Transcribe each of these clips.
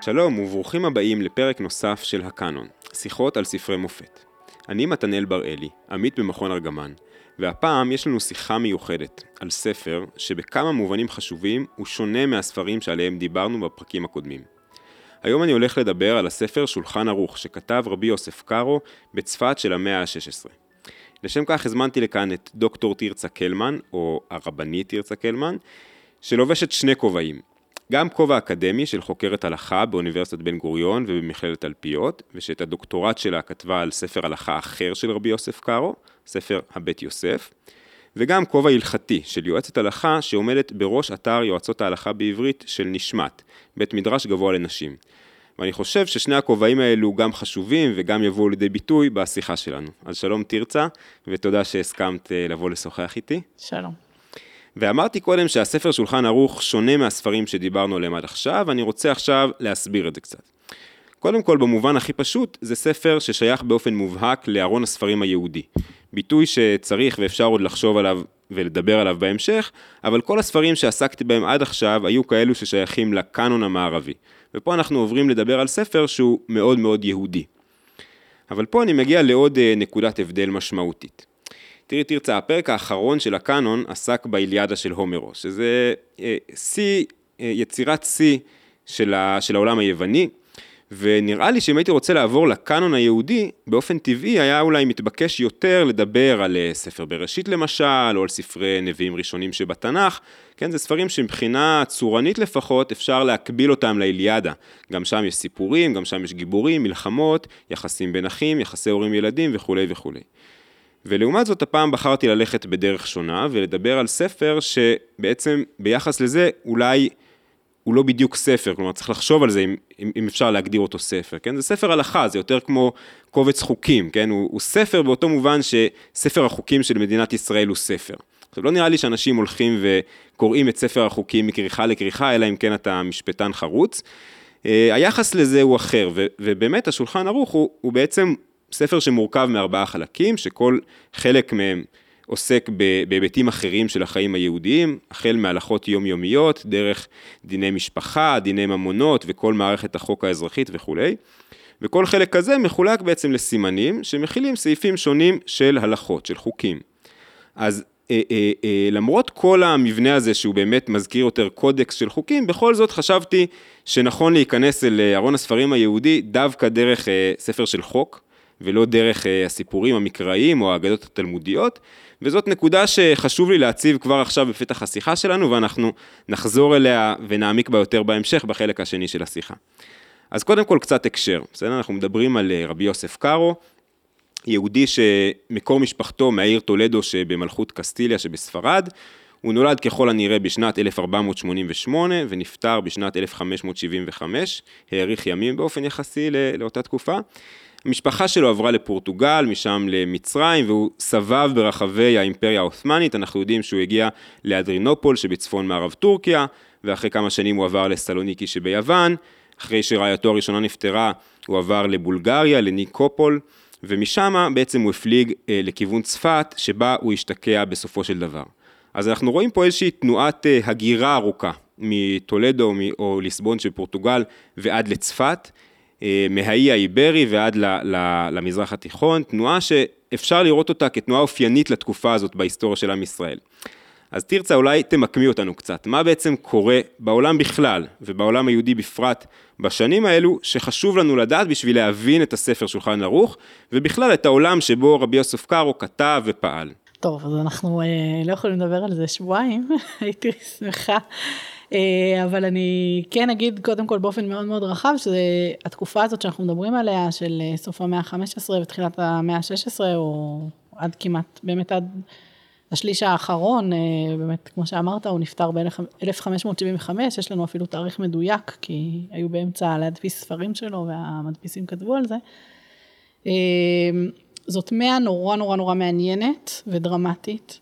שלום וברוכים הבאים לפרק נוסף של הקאנון, שיחות על ספרי מופת. אני מתנאל בראלי, עמית במכון ארגמן, והפעם יש לנו שיחה מיוחדת על ספר שבכמה מובנים חשובים הוא שונה מהספרים שעליהם דיברנו בפרקים הקודמים. היום אני הולך לדבר על הספר שולחן ערוך שכתב רבי יוסף קארו בצפת של המאה ה-16. לשם כך הזמנתי לכאן את דוקטור תרצה קלמן, או הרבנית תרצה קלמן, שלובשת שני כובעים, גם כובע אקדמי של חוקרת הלכה באוניברסיטת בן גוריון ובמכללת תלפיות, ושאת הדוקטורט שלה כתבה על ספר הלכה אחר של רבי יוסף קארו, ספר הבית יוסף, וגם כובע הלכתי של יועצת הלכה שעומדת בראש אתר יועצות ההלכה בעברית של נשמת, בית מדרש גבוה לנשים. ואני חושב ששני הכובעים האלו גם חשובים וגם יבואו לידי ביטוי בשיחה שלנו. אז שלום תרצה, ותודה שהסכמת אה, לבוא לשוחח איתי. שלום. ואמרתי קודם שהספר שולחן ערוך שונה מהספרים שדיברנו עליהם עד עכשיו, ואני רוצה עכשיו להסביר את זה קצת. קודם כל, במובן הכי פשוט, זה ספר ששייך באופן מובהק לארון הספרים היהודי. ביטוי שצריך ואפשר עוד לחשוב עליו ולדבר עליו בהמשך, אבל כל הספרים שעסקתי בהם עד עכשיו היו כאלו ששייכים לקאנון המערבי. ופה אנחנו עוברים לדבר על ספר שהוא מאוד מאוד יהודי. אבל פה אני מגיע לעוד אה, נקודת הבדל משמעותית. תראי תרצה, הפרק האחרון של הקאנון עסק באיליאדה של הומרוס, שזה אה, שיא, אה, יצירת שיא של, של העולם היווני, ונראה לי שאם הייתי רוצה לעבור לקאנון היהודי, באופן טבעי היה אולי מתבקש יותר לדבר על אה, ספר בראשית למשל, או על ספרי נביאים ראשונים שבתנ"ך, כן, זה ספרים שמבחינה צורנית לפחות אפשר להקביל אותם לאיליאדה. גם שם יש סיפורים, גם שם יש גיבורים, מלחמות, יחסים בין אחים, יחסי הורים ילדים וכולי וכולי. ולעומת זאת הפעם בחרתי ללכת בדרך שונה ולדבר על ספר שבעצם ביחס לזה אולי הוא לא בדיוק ספר, כלומר צריך לחשוב על זה אם, אם, אפשר להגדיר אותו ספר, כן? זה ספר הלכה, זה יותר כמו קובץ חוקים, כן? הוא, הוא ספר באותו מובן שספר החוקים של מדינת ישראל הוא ספר. עכשיו לא נראה לי שאנשים הולכים וקוראים את ספר החוקים מכריכה לכריכה, אלא אם כן אתה משפטן חרוץ. אה, היחס לזה הוא אחר, ו, ובאמת השולחן ערוך הוא, הוא בעצם ספר שמורכב מארבעה חלקים, שכל חלק מהם עוסק בהיבטים אחרים של החיים היהודיים, החל מהלכות יומיומיות, דרך דיני משפחה, דיני ממונות וכל מערכת החוק האזרחית וכולי. וכל חלק כזה מחולק בעצם לסימנים שמכילים סעיפים שונים של הלכות, של חוקים. אז אה, אה, אה, למרות כל המבנה הזה שהוא באמת מזכיר יותר קודקס של חוקים, בכל זאת חשבתי שנכון להיכנס אל ארון הספרים היהודי דווקא דרך אה, ספר של חוק, ולא דרך אה, הסיפורים המקראיים או האגדות התלמודיות, וזאת נקודה שחשוב לי להציב כבר עכשיו בפתח השיחה שלנו, ואנחנו נחזור אליה ונעמיק בה יותר בהמשך בחלק השני של השיחה. אז קודם כל קצת הקשר, בסדר? אנחנו מדברים על אה, רבי יוסף קארו, יהודי שמקור משפחתו מהעיר טולדו שבמלכות קסטיליה שבספרד, הוא נולד ככל הנראה בשנת 1488 ונפטר בשנת 1575, האריך ימים באופן יחסי לאותה תקופה. המשפחה שלו עברה לפורטוגל, משם למצרים, והוא סבב ברחבי האימפריה העות'מאנית, אנחנו יודעים שהוא הגיע לאדרינופול שבצפון מערב טורקיה, ואחרי כמה שנים הוא עבר לסלוניקי שביוון, אחרי שרעייתו הראשונה נפטרה, הוא עבר לבולגריה, לניקופול, ומשם בעצם הוא הפליג אה, לכיוון צפת, שבה הוא השתקע בסופו של דבר. אז אנחנו רואים פה איזושהי תנועת אה, הגירה ארוכה, מטולדו או ליסבון של פורטוגל ועד לצפת. אה, מהאי האיברי ועד למזרח התיכון, תנועה שאפשר לראות אותה כתנועה אופיינית לתקופה הזאת בהיסטוריה של עם ישראל. אז תרצה, אולי תמקמי אותנו קצת, מה בעצם קורה בעולם בכלל ובעולם היהודי בפרט בשנים האלו, שחשוב לנו לדעת בשביל להבין את הספר שולחן ערוך, ובכלל את העולם שבו רבי יוסף קארו כתב ופעל. טוב, אז אנחנו אה, לא יכולים לדבר על זה שבועיים, הייתי שמחה אבל אני כן אגיד קודם כל באופן מאוד מאוד רחב, שהתקופה הזאת שאנחנו מדברים עליה, של אה, סוף המאה ה-15 ותחילת המאה ה-16, או עד כמעט, באמת עד השליש האחרון, אה, באמת, כמו שאמרת, הוא נפטר ב-1575, יש לנו אפילו תאריך מדויק, כי היו באמצע להדפיס ספרים שלו, והמדפיסים כתבו על זה. זאת מאה נורא נורא נורא מעניינת ודרמטית.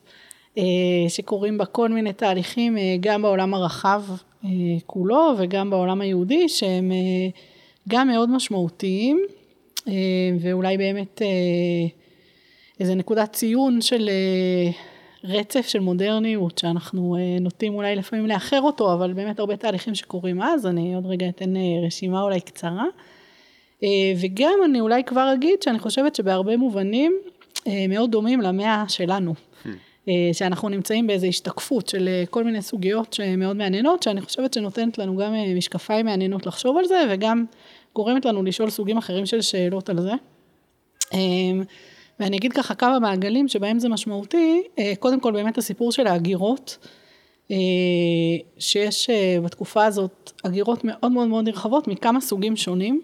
אה, שקורים בה כל מיני תהליכים, אה, גם בעולם הרחב אה, כולו וגם בעולם היהודי, שהם גם מאוד משמעותיים, ואולי באמת איזה נקודת ציון של רצף של מודרניות שאנחנו נוטים אולי לפעמים לאחר אותו, אבל באמת הרבה תהליכים שקורים אז, אני עוד רגע אתן רשימה אולי קצרה. וגם אני אולי כבר אגיד שאני חושבת שבהרבה מובנים מאוד דומים למאה שלנו. אה, שאנחנו נמצאים באיזו השתקפות של אה, כל מיני סוגיות שמאוד מעניינות, שאני חושבת שנותנת לנו גם אה, משקפיים מעניינות לחשוב על זה, וגם גורמת לנו לשאול סוגים אחרים של שאלות על זה. ואני אגיד ככה כמה מעגלים שבהם זה משמעותי, קודם כל באמת הסיפור של ההגירות, שיש בתקופה הזאת הגירות מאוד מאוד מאוד נרחבות מכמה סוגים שונים.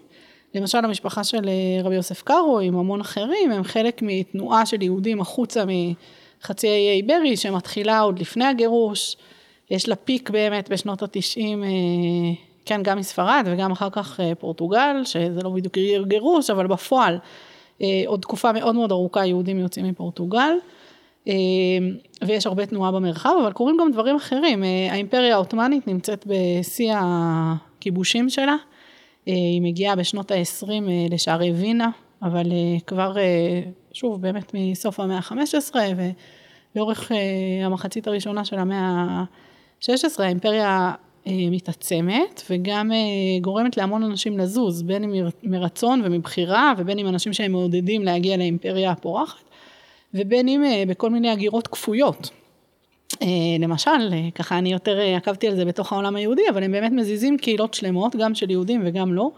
למשל המשפחה של רבי יוסף קארו עם המון אחרים, הם חלק מתנועה של יהודים החוצה מחצי האי איברי שמתחילה עוד לפני הגירוש, יש לה פיק באמת בשנות התשעים, אה, כן גם מספרד וגם אחר כך אה, פורטוגל, שזה לא בדיוק גירוש, אבל בפועל עוד תקופה מאוד מאוד ארוכה יהודים יוצאים מפורטוגל. ויש הרבה תנועה במרחב, אבל קורים גם דברים אחרים. האימפריה העות'מאנית נמצאת בשיא הכיבושים שלה. היא מגיעה בשנות ה-20 לשערי וינה, אבל כבר, שוב, באמת מסוף המאה ה-15 ולאורך המחצית הראשונה של המאה ה-16, האימפריה מתעצמת וגם גורמת להמון אנשים לזוז, בין אם מרצון ומבחירה ובין אם אנשים שהם מעודדים להגיע לאימפריה הפורחת, ובין אם בכל מיני הגירות כפויות. למשל, ככה אני יותר עקבתי על זה בתוך העולם היהודי, אבל הם באמת מזיזים קהילות שלמות, גם של יהודים וגם לא,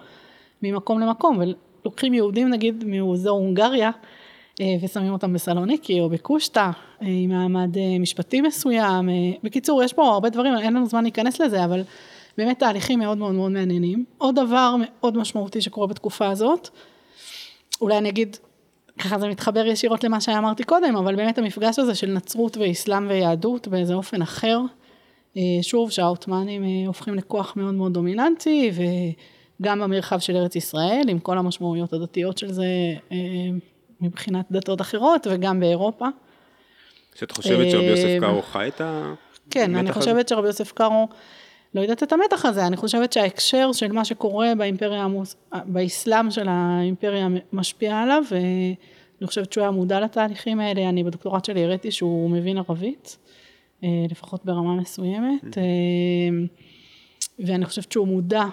ממקום למקום, ולוקחים יהודים נגיד מאזור הונגריה, ושמים אותם בסלוניקי או בקושטא, עם מעמד משפטי מסוים. בקיצור, יש פה הרבה דברים, אין לנו זמן להיכנס לזה, אבל באמת תהליכים מאוד מאוד מאוד מעניינים. עוד דבר מאוד משמעותי שקורה בתקופה הזאת, אולי אני אגיד ככה זה מתחבר ישירות למה שאמרתי קודם, אבל באמת המפגש הזה של נצרות ואסלאם ויהדות באיזה אופן אחר, שוב שהעות'מאנים הופכים לכוח מאוד מאוד דומיננטי, וגם במרחב של ארץ ישראל, עם כל המשמעויות הדתיות של זה מבחינת דתות אחרות, וגם באירופה. שאת חושבת שרבי יוסף קארו חי את המתח הזה? כן, אני חושבת שרבי יוסף קארו, לא יודעת את המתח הזה, אני חושבת שההקשר של מה שקורה באימפריה, באסלאם של האימפריה משפיע עליו, ואני חושבת שהוא היה מודע לתהליכים האלה, אני בדוקטורט שלי הראיתי שהוא מבין ערבית, לפחות ברמה מסוימת, ואני חושבת שהוא מודע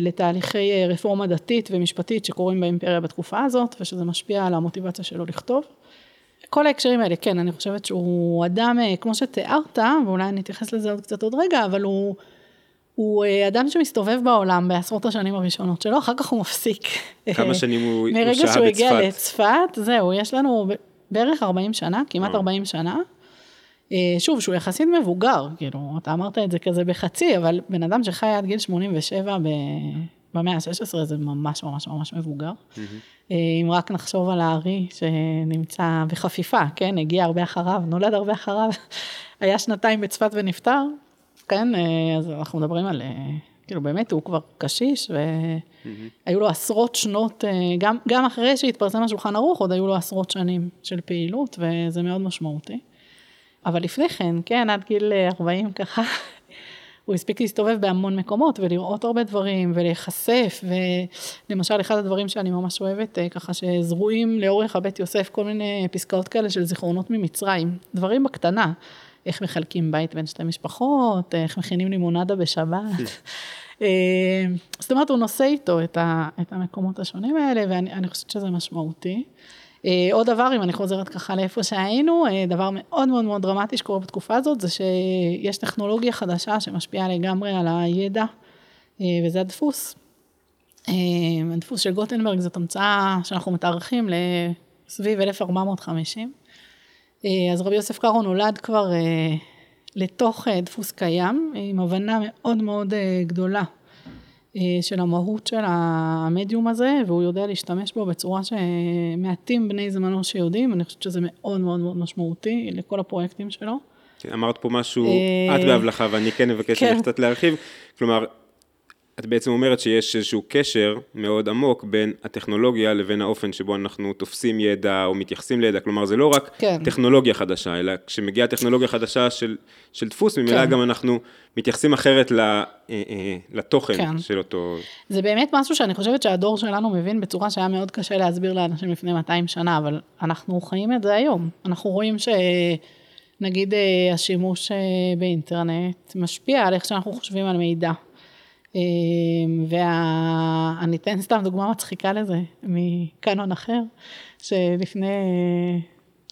לתהליכי רפורמה דתית ומשפטית שקורים באימפריה בתקופה הזאת, ושזה משפיע על המוטיבציה שלו לכתוב. כל ההקשרים האלה, כן, אני חושבת שהוא אדם, כמו שתיארת, ואולי אני אתייחס לזה עוד קצת עוד רגע, אבל הוא... הוא אדם שמסתובב בעולם בעשרות השנים הראשונות שלו, אחר כך הוא מפסיק. כמה שנים הוא שהה בצפת? מרגע שהוא הגיע לצפת, זהו, יש לנו בערך 40 שנה, כמעט 40 שנה. שוב, שהוא יחסית מבוגר, כאילו, אתה אמרת את זה כזה בחצי, אבל בן אדם שחי עד גיל 87 במאה ה-16 זה ממש ממש ממש מבוגר. אם רק נחשוב על הארי שנמצא בחפיפה, כן, הגיע הרבה אחריו, נולד הרבה אחריו, היה שנתיים בצפת ונפטר. כן, אז אנחנו מדברים על, כאילו באמת הוא כבר קשיש, והיו לו עשרות שנות, גם, גם אחרי שהתפרסם השולחן ערוך, עוד היו לו עשרות שנים של פעילות, וזה מאוד משמעותי. אבל לפני כן, כן, עד גיל 40 ככה, הוא הספיק להסתובב בהמון מקומות ולראות הרבה דברים ולהיחשף, ולמשל אחד הדברים שאני ממש אוהבת, ככה שזרועים לאורך הבית יוסף, כל מיני פסקאות כאלה של זיכרונות ממצרים, דברים בקטנה. איך מחלקים בית בין שתי משפחות, איך מכינים לימונדה בשבת. זאת אומרת, הוא נושא איתו את, ה, את המקומות השונים האלה, ואני חושבת שזה משמעותי. עוד דבר, אם אני חוזרת ככה לאיפה שהיינו, דבר מאוד מאוד מאוד דרמטי שקורה בתקופה הזאת, זה שיש טכנולוגיה חדשה שמשפיעה לגמרי על הידע, וזה הדפוס. הדפוס של גוטנברג זאת המצאה שאנחנו מתארחים לסביב 1450. אז רבי יוסף קארו נולד כבר לתוך דפוס קיים, עם הבנה מאוד מאוד גדולה של המהות של המדיום הזה, והוא יודע להשתמש בו בצורה שמעטים בני זמנו שיודעים, אני חושבת שזה מאוד מאוד מאוד משמעותי לכל הפרויקטים שלו. אמרת פה משהו, את בהבלחה, ואני כן אבקש ממך קצת להרחיב, כלומר, את בעצם אומרת שיש איזשהו קשר מאוד עמוק בין הטכנולוגיה לבין האופן שבו אנחנו תופסים ידע או מתייחסים לידע, כלומר זה לא רק כן. טכנולוגיה חדשה, אלא כשמגיעה טכנולוגיה חדשה של, של דפוס, ממילא כן. גם אנחנו מתייחסים אחרת לתוכן כן. של אותו... זה באמת משהו שאני חושבת שהדור שלנו מבין בצורה שהיה מאוד קשה להסביר לאנשים לפני 200 שנה, אבל אנחנו חיים את זה היום. אנחנו רואים ש... נגיד אה, השימוש אה, באינטרנט משפיע על איך שאנחנו חושבים על מידע. ואני אתן סתם דוגמה מצחיקה לזה, מקאנון אחר, שלפני,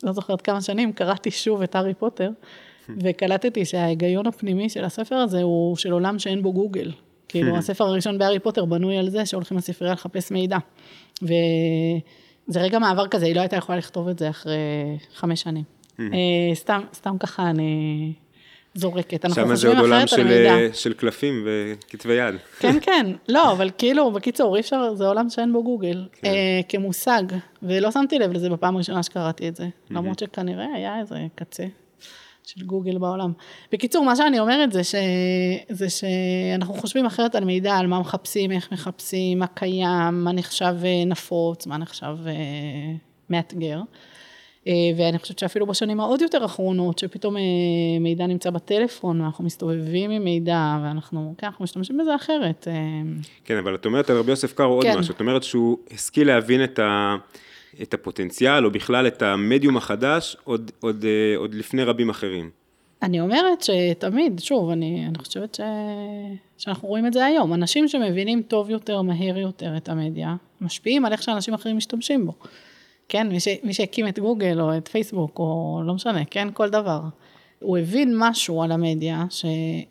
לא זוכרת כמה שנים, קראתי שוב את הארי פוטר, וקלטתי שההיגיון הפנימי של הספר הזה הוא של עולם שאין בו גוגל. כאילו, הספר הראשון בהארי פוטר בנוי על זה שהולכים לספרייה לחפש מידע. וזה רגע מעבר כזה, היא לא הייתה יכולה לכתוב את זה אחרי חמש שנים. אה, סתם, סתם ככה אני זורקת. שם זה עוד עולם של קלפים וכתבי יד. כן, כן. לא, אבל כאילו, בקיצור, אי אפשר, זה עולם שאין בו גוגל, כן. אה, כמושג. ולא שמתי לב לזה בפעם הראשונה שקראתי את זה. למרות שכנראה היה איזה קצה. של גוגל בעולם. בקיצור, מה שאני אומרת זה, ש... זה שאנחנו חושבים אחרת על מידע, על מה מחפשים, איך מחפשים, מה קיים, מה נחשב אה, נפוץ, מה נחשב אה, מאתגר. אה, ואני חושבת שאפילו בשנים העוד יותר אחרונות, שפתאום מידע נמצא בטלפון, ואנחנו מסתובבים עם מידע, ואנחנו, כן, אנחנו משתמשים בזה אחרת. כן, אבל את אומרת על רבי יוסף קארו כן. עוד משהו, את אומרת שהוא השכיל להבין את ה... את הפוטנציאל, או בכלל את המדיום החדש, עוד, עוד, אה, עוד לפני רבים אחרים. אני אומרת שתמיד, שוב, אני, אני חושבת ש... שאנחנו רואים את זה היום. אנשים שמבינים טוב יותר, מהר יותר את המדיה, משפיעים על איך שאנשים אחרים משתמשים בו. כן, מי, ש... מי שהקים את גוגל או את פייסבוק, או לא משנה, כן, כל דבר. הוא הבין משהו על המדיה ש...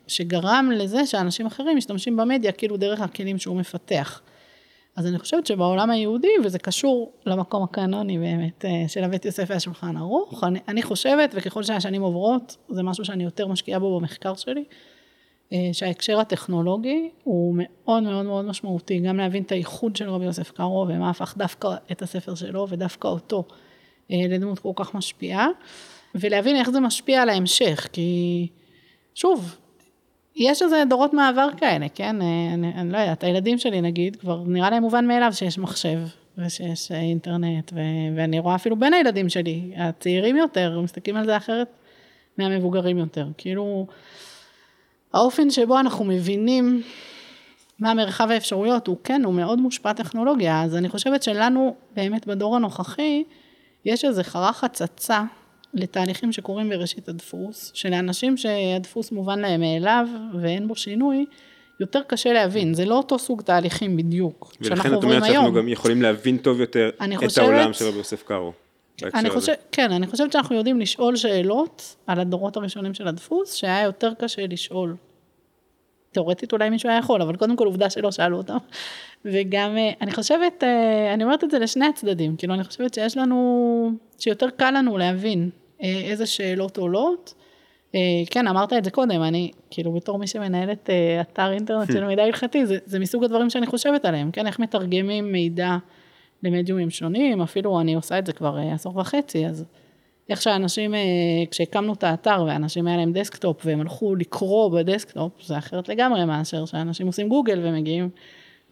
שגרם לזה שאנשים אחרים משתמשים במדיה כאילו דרך הכלים שהוא מפתח. אז אני חושבת שבעולם היהודי, וזה קשור למקום הקנוני באמת אה, של הבית יוסף והשולחן ערוך, אני, אני חושבת, וככל שהשנים עוברות, זה משהו שאני יותר משקיעה בו במחקר שלי, שההקשר הטכנולוגי הוא מאוד מאוד מאוד משמעותי, גם להבין את הייחוד של רבי יוסף קארו, ומה הפך דווקא את הספר שלו, ודווקא אותו אה, לדמות כל כך משפיעה, ולהבין איך זה משפיע על ההמשך, כי שוב, יש איזה דורות מעבר כאלה, כן? אה, אני, אני לא יודעת, הילדים שלי נגיד, כבר נראה להם מובן מאליו שיש מחשב ושיש אה, אינטרנט, ו, ואני רואה אפילו בין הילדים שלי, הצעירים יותר, מסתכלים על זה אחרת מהמבוגרים יותר. כאילו, האופן שבו אנחנו מבינים מה מרחב האפשרויות, הוא כן, הוא מאוד מושפע טכנולוגיה, אז אני חושבת שלנו, באמת בדור הנוכחי, יש איזה חרך הצצה לתהליכים שקורים בראשית הדפוס, שלאנשים שהדפוס מובן להם מאליו ואין בו שינוי, יותר קשה להבין, זה לא אותו סוג תהליכים בדיוק, שאנחנו עוברים היום. ולכן את אומרת שאנחנו גם יכולים להבין טוב יותר את חושבת, העולם של רבי יוסף קארו. אני חושבת, כן, אני חושבת שאנחנו יודעים לשאול שאלות על הדורות הראשונים של הדפוס, שהיה יותר קשה לשאול. תאורטית אולי מישהו היה יכול, אבל קודם כל עובדה שלא שאלו אותם. וגם, אה, אני חושבת, אה, אני אומרת את זה לשני הצדדים, כאילו אני חושבת שיש לנו, שיותר קל לנו להבין אה, איזה שאלות עולות. כן, אמרת את זה קודם, אני, כאילו, בתור מי שמנהלת אתר אינטרנט של מידע הלכתי, זה, זה מסוג הדברים שאני חושבת עליהם, כן, איך מתרגמים מידע למדיומים שונים, אפילו אני עושה את זה כבר עשור וחצי, אז איך שאנשים, כשהקמנו את האתר ואנשים היה להם desktop והם הלכו לקרוא ב desktop, זה אחרת לגמרי מאשר שאנשים עושים גוגל ומגיעים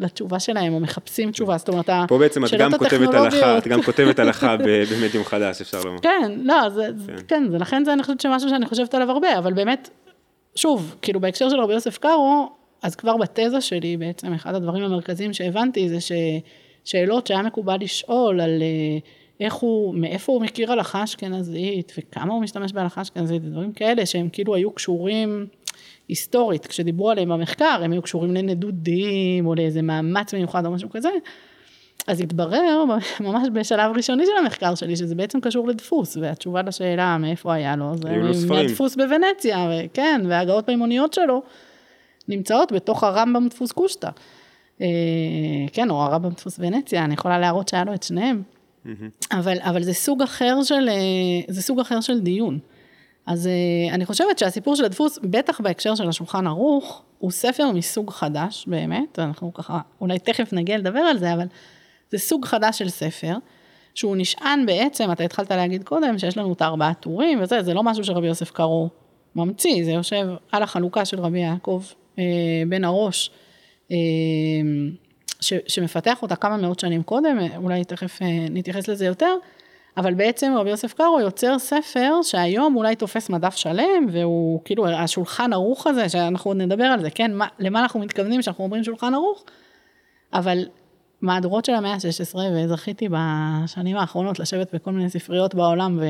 לתשובה שלהם, או מחפשים תשובה, זאת אומרת, פה בעצם את גם כותבת הלכה, את גם כותבת הלכה במדיום חדש, אפשר לומר. כן, לא, זה, כן, כן זה, לכן זה אני חושבת שמשהו שאני חושבת עליו הרבה, אבל באמת, שוב, כאילו בהקשר של רבי יוסף קארו, אז כבר בתזה שלי, בעצם אחד הדברים המרכזיים שהבנתי, זה ששאלות שהיה מקובל לשאול על אה, איך הוא, מאיפה הוא מכיר הלכה אשכנזית, וכמה הוא משתמש בהלכה אשכנזית, דברים כאלה שהם כאילו היו קשורים, היסטורית, כשדיברו עליהם במחקר, הם היו קשורים לנדודים, או לאיזה מאמץ מיוחד או משהו כזה, אז התברר ממש בשלב ראשוני של המחקר שלי, שזה בעצם קשור לדפוס, והתשובה לשאלה מאיפה היה לו, זה מהדפוס בוונציה, וכן, וההגאות מימוניות שלו נמצאות בתוך הרמב"ם דפוס קושטא. אה, כן, או הרמב"ם דפוס ונציה, אני יכולה להראות שהיה לו את שניהם. אבל, אבל זה סוג אחר של, אה, זה סוג אחר של דיון. אז אה, אני חושבת שהסיפור של הדפוס, בטח בהקשר של השולחן ערוך, הוא ספר מסוג חדש באמת, אנחנו ככה, אולי תכף נגיע לדבר על זה, אבל זה סוג חדש של ספר, שהוא נשען בעצם, אתה התחלת להגיד קודם, שיש לנו את הארבעה טורים וזה, זה לא משהו שרבי יוסף קראו ממציא, זה יושב על החלוקה של רבי יעקב אה, בן הראש, ש, שמפתח אותה כמה מאות שנים קודם, אולי תכף אה, נתייחס לזה יותר, אבל בעצם רבי יוסף קארו יוצר ספר שהיום אולי תופס מדף שלם, והוא כאילו השולחן ערוך הזה, שאנחנו עוד נדבר על זה, כן, מה, למה אנחנו מתכוונים כשאנחנו אומרים שולחן ערוך, אבל מהדורות של המאה ה-16, וזכיתי בשנים האחרונות לשבת בכל מיני ספריות בעולם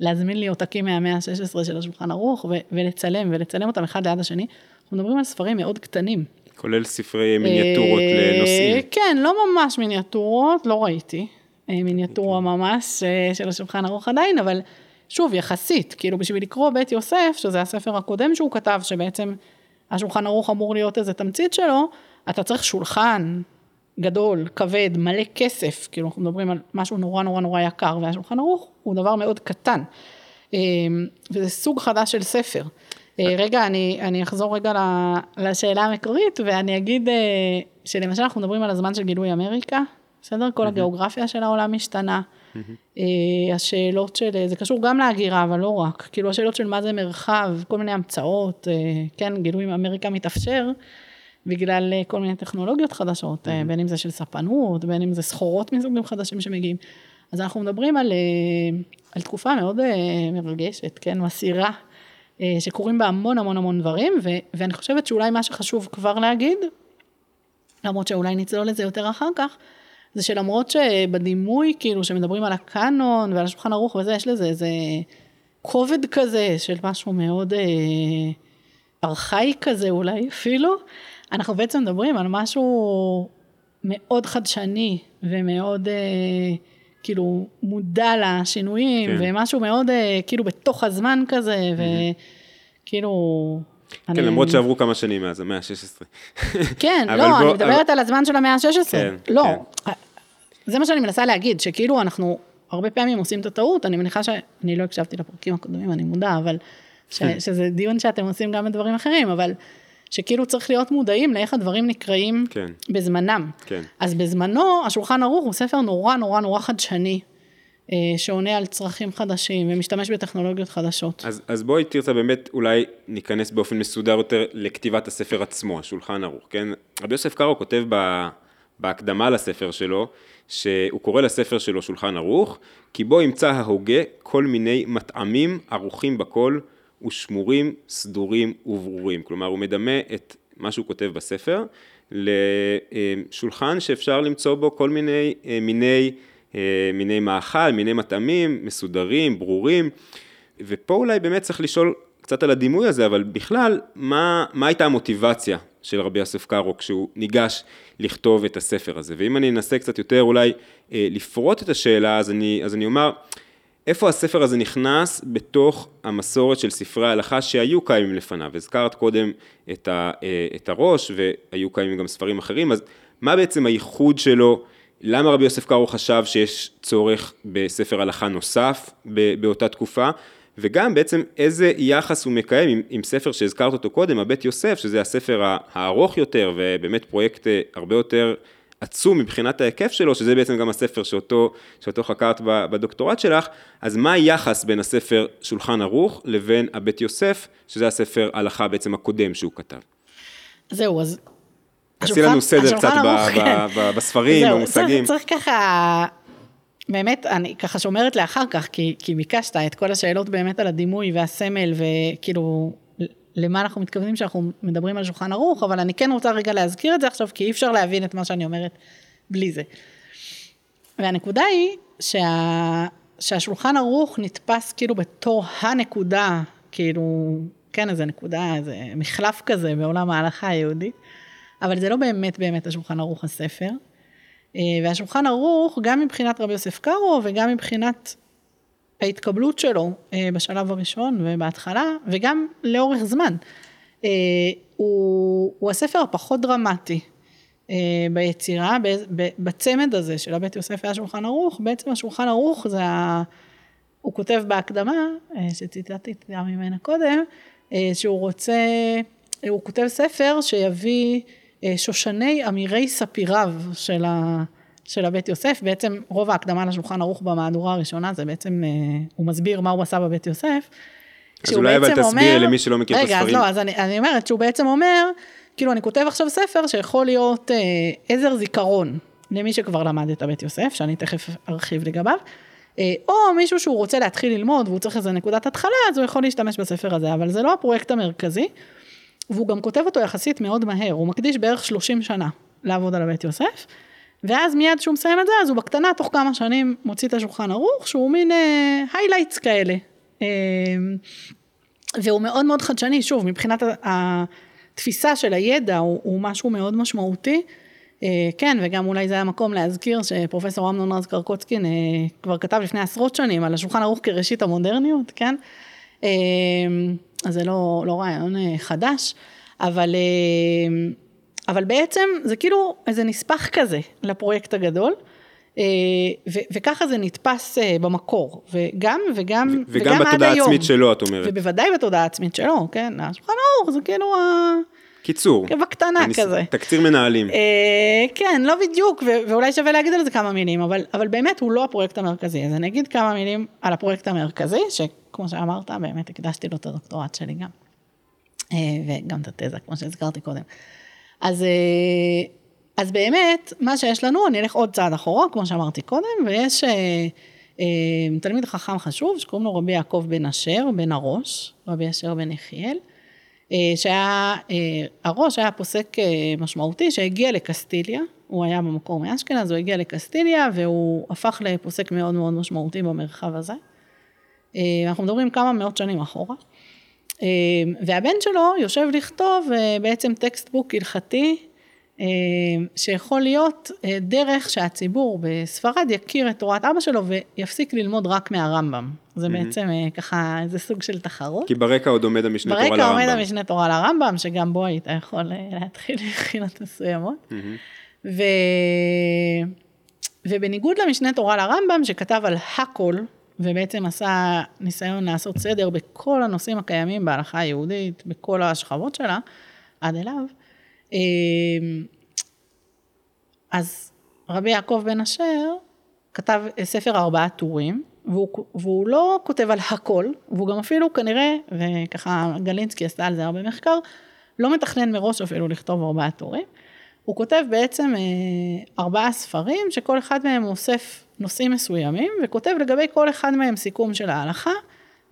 ולהזמין לי עותקים מהמאה ה-16 של השולחן ערוך, ולצלם, ולצלם אותם אחד ליד השני. אנחנו מדברים על ספרים מאוד קטנים. כולל ספרי מיניאטורות אה, לנושאים. כן, לא ממש מיניאטורות, לא ראיתי. אה, מיניאטורה ממש אה, של השולחן ערוך עדיין, אבל שוב, יחסית, כאילו בשביל לקרוא בית יוסף, שזה הספר הקודם שהוא כתב, שבעצם השולחן ערוך אמור להיות איזה תמצית שלו, אתה צריך שולחן גדול, כבד, מלא כסף, כאילו אנחנו מדברים על משהו נורא נורא נורא יקר, והשולחן ערוך הוא דבר מאוד קטן. וזה סוג חדש של ספר. אה, רגע, אני, אני אחזור רגע לשאלה המקורית, ואני אגיד אה, שלמשל אנחנו מדברים על הזמן של גילוי אמריקה, בסדר? כל הגיאוגרפיה של העולם משתנה. אה, השאלות של, זה קשור גם להגירה, אבל לא רק. כאילו השאלות של מה זה מרחב, כל מיני המצאות, כן, גילוי אמריקה מתאפשר. בגלל כל מיני טכנולוגיות חדשות, אה, בין אם זה של ספנות, בין אם זה סחורות מסוגים חדשים שמגיעים. אז אנחנו מדברים על, על תקופה מאוד מרגשת, כן, מסעירה, שקורים בה המון המון המון דברים, ו, ואני חושבת שאולי מה שחשוב כבר להגיד, למרות שאולי נצלול לזה יותר אחר כך, זה שלמרות שבדימוי, כאילו, שמדברים על הקאנון ועל השולחן ערוך וזה, יש לזה איזה כובד כזה של משהו מאוד אה, ארכאי כזה אולי אפילו, אנחנו בעצם מדברים על משהו מאוד חדשני ומאוד אה, כאילו מודע לשינויים, כן. ומשהו מאוד אה, כאילו בתוך הזמן כזה, וכאילו... כן, אני- למרות שעברו כמה שנים מאז, המאה ה-16. כן, אבל לא, בוא- אני מדברת על הזמן של המאה ה-16. כן, לא, כן. זה מה שאני מנסה להגיד, שכאילו אנחנו הרבה פעמים עושים את הטעות, אני מניחה שאני לא הקשבתי לפרקים הקודמים, אני מודע, אבל ש, כן. שזה דיון שאתם עושים גם בדברים אחרים, אבל שכאילו צריך להיות מודעים לאיך הדברים נקראים כן. בזמנם. כן. אז בזמנו, השולחן ערוך הוא ספר נורא נורא נורא חדשני, אה, שעונה על צרכים חדשים ומשתמש בטכנולוגיות חדשות. אז, אז בואי תרצה באמת אולי ניכנס באופן מסודר יותר לכתיבת הספר עצמו, השולחן ערוך, כן? רבי יוסף קארו כותב ב, בהקדמה לספר שלו, שהוא קורא לספר שלו שולחן ערוך, כי בו ימצא ההוגה כל מיני מטעמים ערוכים בכל ושמורים, סדורים וברורים. כלומר, הוא מדמה את מה שהוא כותב בספר לשולחן שאפשר למצוא בו כל מיני אה, מיני, אה, מיני מאכל, מיני מטעמים, מסודרים, ברורים. ופה אולי באמת צריך לשאול קצת על הדימוי הזה, אבל בכלל, מה, מה הייתה המוטיבציה של רבי יוסף קארו כשהוא ניגש לכתוב את הספר הזה? ואם אני אנסה קצת יותר אולי אה, לפרוט את השאלה, אז אני, אז אני אומר, איפה הספר הזה נכנס בתוך המסורת של ספרי ההלכה שהיו קיימים לפניו? הזכרת קודם את, ה, אה, את הראש, והיו קיימים גם ספרים אחרים, אז מה בעצם הייחוד שלו? למה רבי יוסף קארו חשב שיש צורך בספר הלכה נוסף באותה תקופה? וגם בעצם איזה יחס הוא מקיים עם, עם ספר שהזכרת אותו קודם, הבית יוסף, שזה הספר הארוך יותר ובאמת פרויקט אה, הרבה יותר עצום מבחינת ההיקף שלו, שזה בעצם גם הספר שאותו, שאותו חקרת ב- בדוקטורט שלך, אז מה היחס בין הספר שולחן ערוך לבין הבית יוסף, שזה הספר הלכה בעצם הקודם שהוא כתב? זהו, אז... עשי לנו סדר קצת ב- ערוך, ב- כן. ב- בספרים, זהו, במושגים. צריך, צריך ככה, באמת, אני ככה שומרת לאחר כך, כי, כי ביקשת את כל השאלות באמת על הדימוי והסמל, וכאילו, למה אנחנו מתכוונים שאנחנו מדברים על שולחן ערוך, אבל אני כן רוצה רגע להזכיר את זה עכשיו, כי אי אפשר להבין את מה שאני אומרת בלי זה. והנקודה היא שה, שהשולחן ערוך נתפס כאילו בתור הנקודה, כאילו, כן, איזה נקודה, איזה מחלף כזה בעולם ההלכה היהודית, אבל זה לא באמת באמת השולחן ערוך הספר. אה, והשולחן ערוך, גם מבחינת רבי יוסף קארו וגם מבחינת ההתקבלות שלו אה, בשלב הראשון ובהתחלה, וגם לאורך זמן. אה, הוא, הוא הספר הפחות דרמטי אה, ביצירה, בצמד הזה של הבית יוסף והשולחן ערוך, בעצם השולחן ערוך זה ה... הוא כותב בהקדמה, שציטטתי גם ממנה קודם, שהוא רוצה, הוא כותב ספר שיביא שושני אמירי ספיריו של, ה, של הבית יוסף, בעצם רוב ההקדמה לשולחן ערוך במהדורה הראשונה זה בעצם, אה, הוא מסביר מה הוא עשה בבית יוסף. אז אולי אבל תסבירי למי שלא מכיר את רגע, הספרים. רגע, אז לא, אז אני, אני אומרת שהוא בעצם אומר, כאילו אני כותב עכשיו ספר שיכול להיות אה, עזר זיכרון למי שכבר למד את הבית יוסף, שאני תכף ארחיב לגביו, אה, או מישהו שהוא רוצה להתחיל ללמוד והוא צריך איזה נקודת התחלה, אז הוא יכול להשתמש בספר הזה, אבל זה לא הפרויקט המרכזי, והוא גם כותב אותו יחסית מאוד מהר, הוא מקדיש בערך 30 שנה לעבוד על הבית יוסף, ואז מיד כשהוא מסיים את זה, אז הוא בקטנה, תוך כמה שנים, מוציא את השולחן ערוך, שהוא מין highlights אה, כאלה. אה, והוא מאוד מאוד חדשני, שוב, מבחינת התפיסה של הידע, הוא, הוא משהו מאוד משמעותי. Uh, כן, וגם אולי זה המקום להזכיר שפרופסור אמנון רז קרקוצקין uh, כבר כתב לפני עשרות שנים על השולחן ערוך כראשית המודרניות, כן? Uh, אז זה לא, לא רעיון uh, חדש, אבל... אבל בעצם זה כאילו איזה נספח כזה לפרויקט הגדול. אה, ו- וככה זה נתפס אה, במקור, וגם, וגם, ו- וגם בתודעה העצמית שלו, את אומרת. ובוודאי בתודעה העצמית שלו, כן, השולחן ערוך זה כאילו ה... קיצור. בקטנה אני, כזה. תקציר מנהלים. אה, כן, לא בדיוק, ו- ואולי שווה להגיד על זה כמה מילים, אבל, אבל באמת הוא לא הפרויקט המרכזי, אז אני אגיד כמה מילים על הפרויקט המרכזי, שכמו שאמרת, באמת הקדשתי לו את הדוקטורט שלי גם, אה, וגם את התזה, כמו שהזכרתי קודם. אה, אז באמת, מה שיש לנו, אני אלך עוד צעד אחורה, כמו שאמרתי קודם, ויש אה, אה, תלמיד חכם חשוב, שקוראים לו רבי יעקב בן אשר, בן הראש, רבי אשר בן יחיאל, שהיה, הרא"ש היה פוסק משמעותי שהגיע לקסטיליה, הוא היה במקור מאשכנז, הוא הגיע לקסטיליה והוא הפך לפוסק מאוד מאוד משמעותי במרחב הזה. אנחנו מדברים כמה מאות שנים אחורה. אמ, והבן שלו יושב לכתוב אה, בעצם textbook הלכתי אמ, שיכול להיות אה, דרך שהציבור בספרד יכיר את תורת אבא שלו ויפסיק ללמוד רק מהרמב"ם. זה mm-hmm. בעצם אה, ככה איזה סוג של תחרות. כי ברקע עוד עומד המשנה תורה לרמב"ם. ברקע עומד המשנה תורה לרמב"ם, שגם בו היית יכול להתחיל מבחינות מסוימות. Mm-hmm. ו... ובניגוד למשנה תורה לרמב"ם, שכתב על הכל, ובעצם עשה ניסיון לעשות סדר בכל הנושאים הקיימים בהלכה היהודית, בכל השכבות שלה, עד אליו. אמ, אז רבי יעקב בן אשר כתב ספר ארבעה טורים, והוא, והוא לא כותב על הכל, והוא גם אפילו כנראה, וככה גלינסקי עשתה על זה הרבה מחקר, לא מתכנן מראש אפילו לכתוב ארבעה טורים. הוא כותב בעצם אה, ארבעה ספרים, שכל אחד מהם אוסף נושאים מסוימים, וכותב לגבי כל אחד מהם סיכום של ההלכה.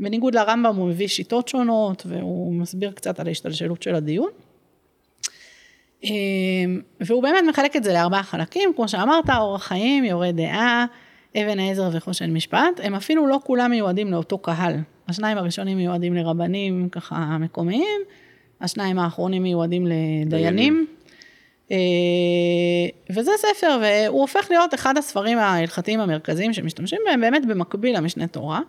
בניגוד לרמב"ם הוא מביא שיטות שונות, והוא מסביר קצת על ההשתלשלות של הדיון. אה, והוא באמת מחלק את זה לארבעה חלקים, כמו שאמרת, אורח חיים, יורה דעה, אבן העזר וחושן משפט, הם אפילו לא כולם מיועדים לאותו קהל. השניים הראשונים מיועדים לרבנים ככה מקומיים, השניים האחרונים מיועדים לדיינים. דיינים. אה, וזה ספר, והוא הופך להיות אחד הספרים ההלכתיים המרכזיים שמשתמשים בהם באמת במקביל למשנה תורה.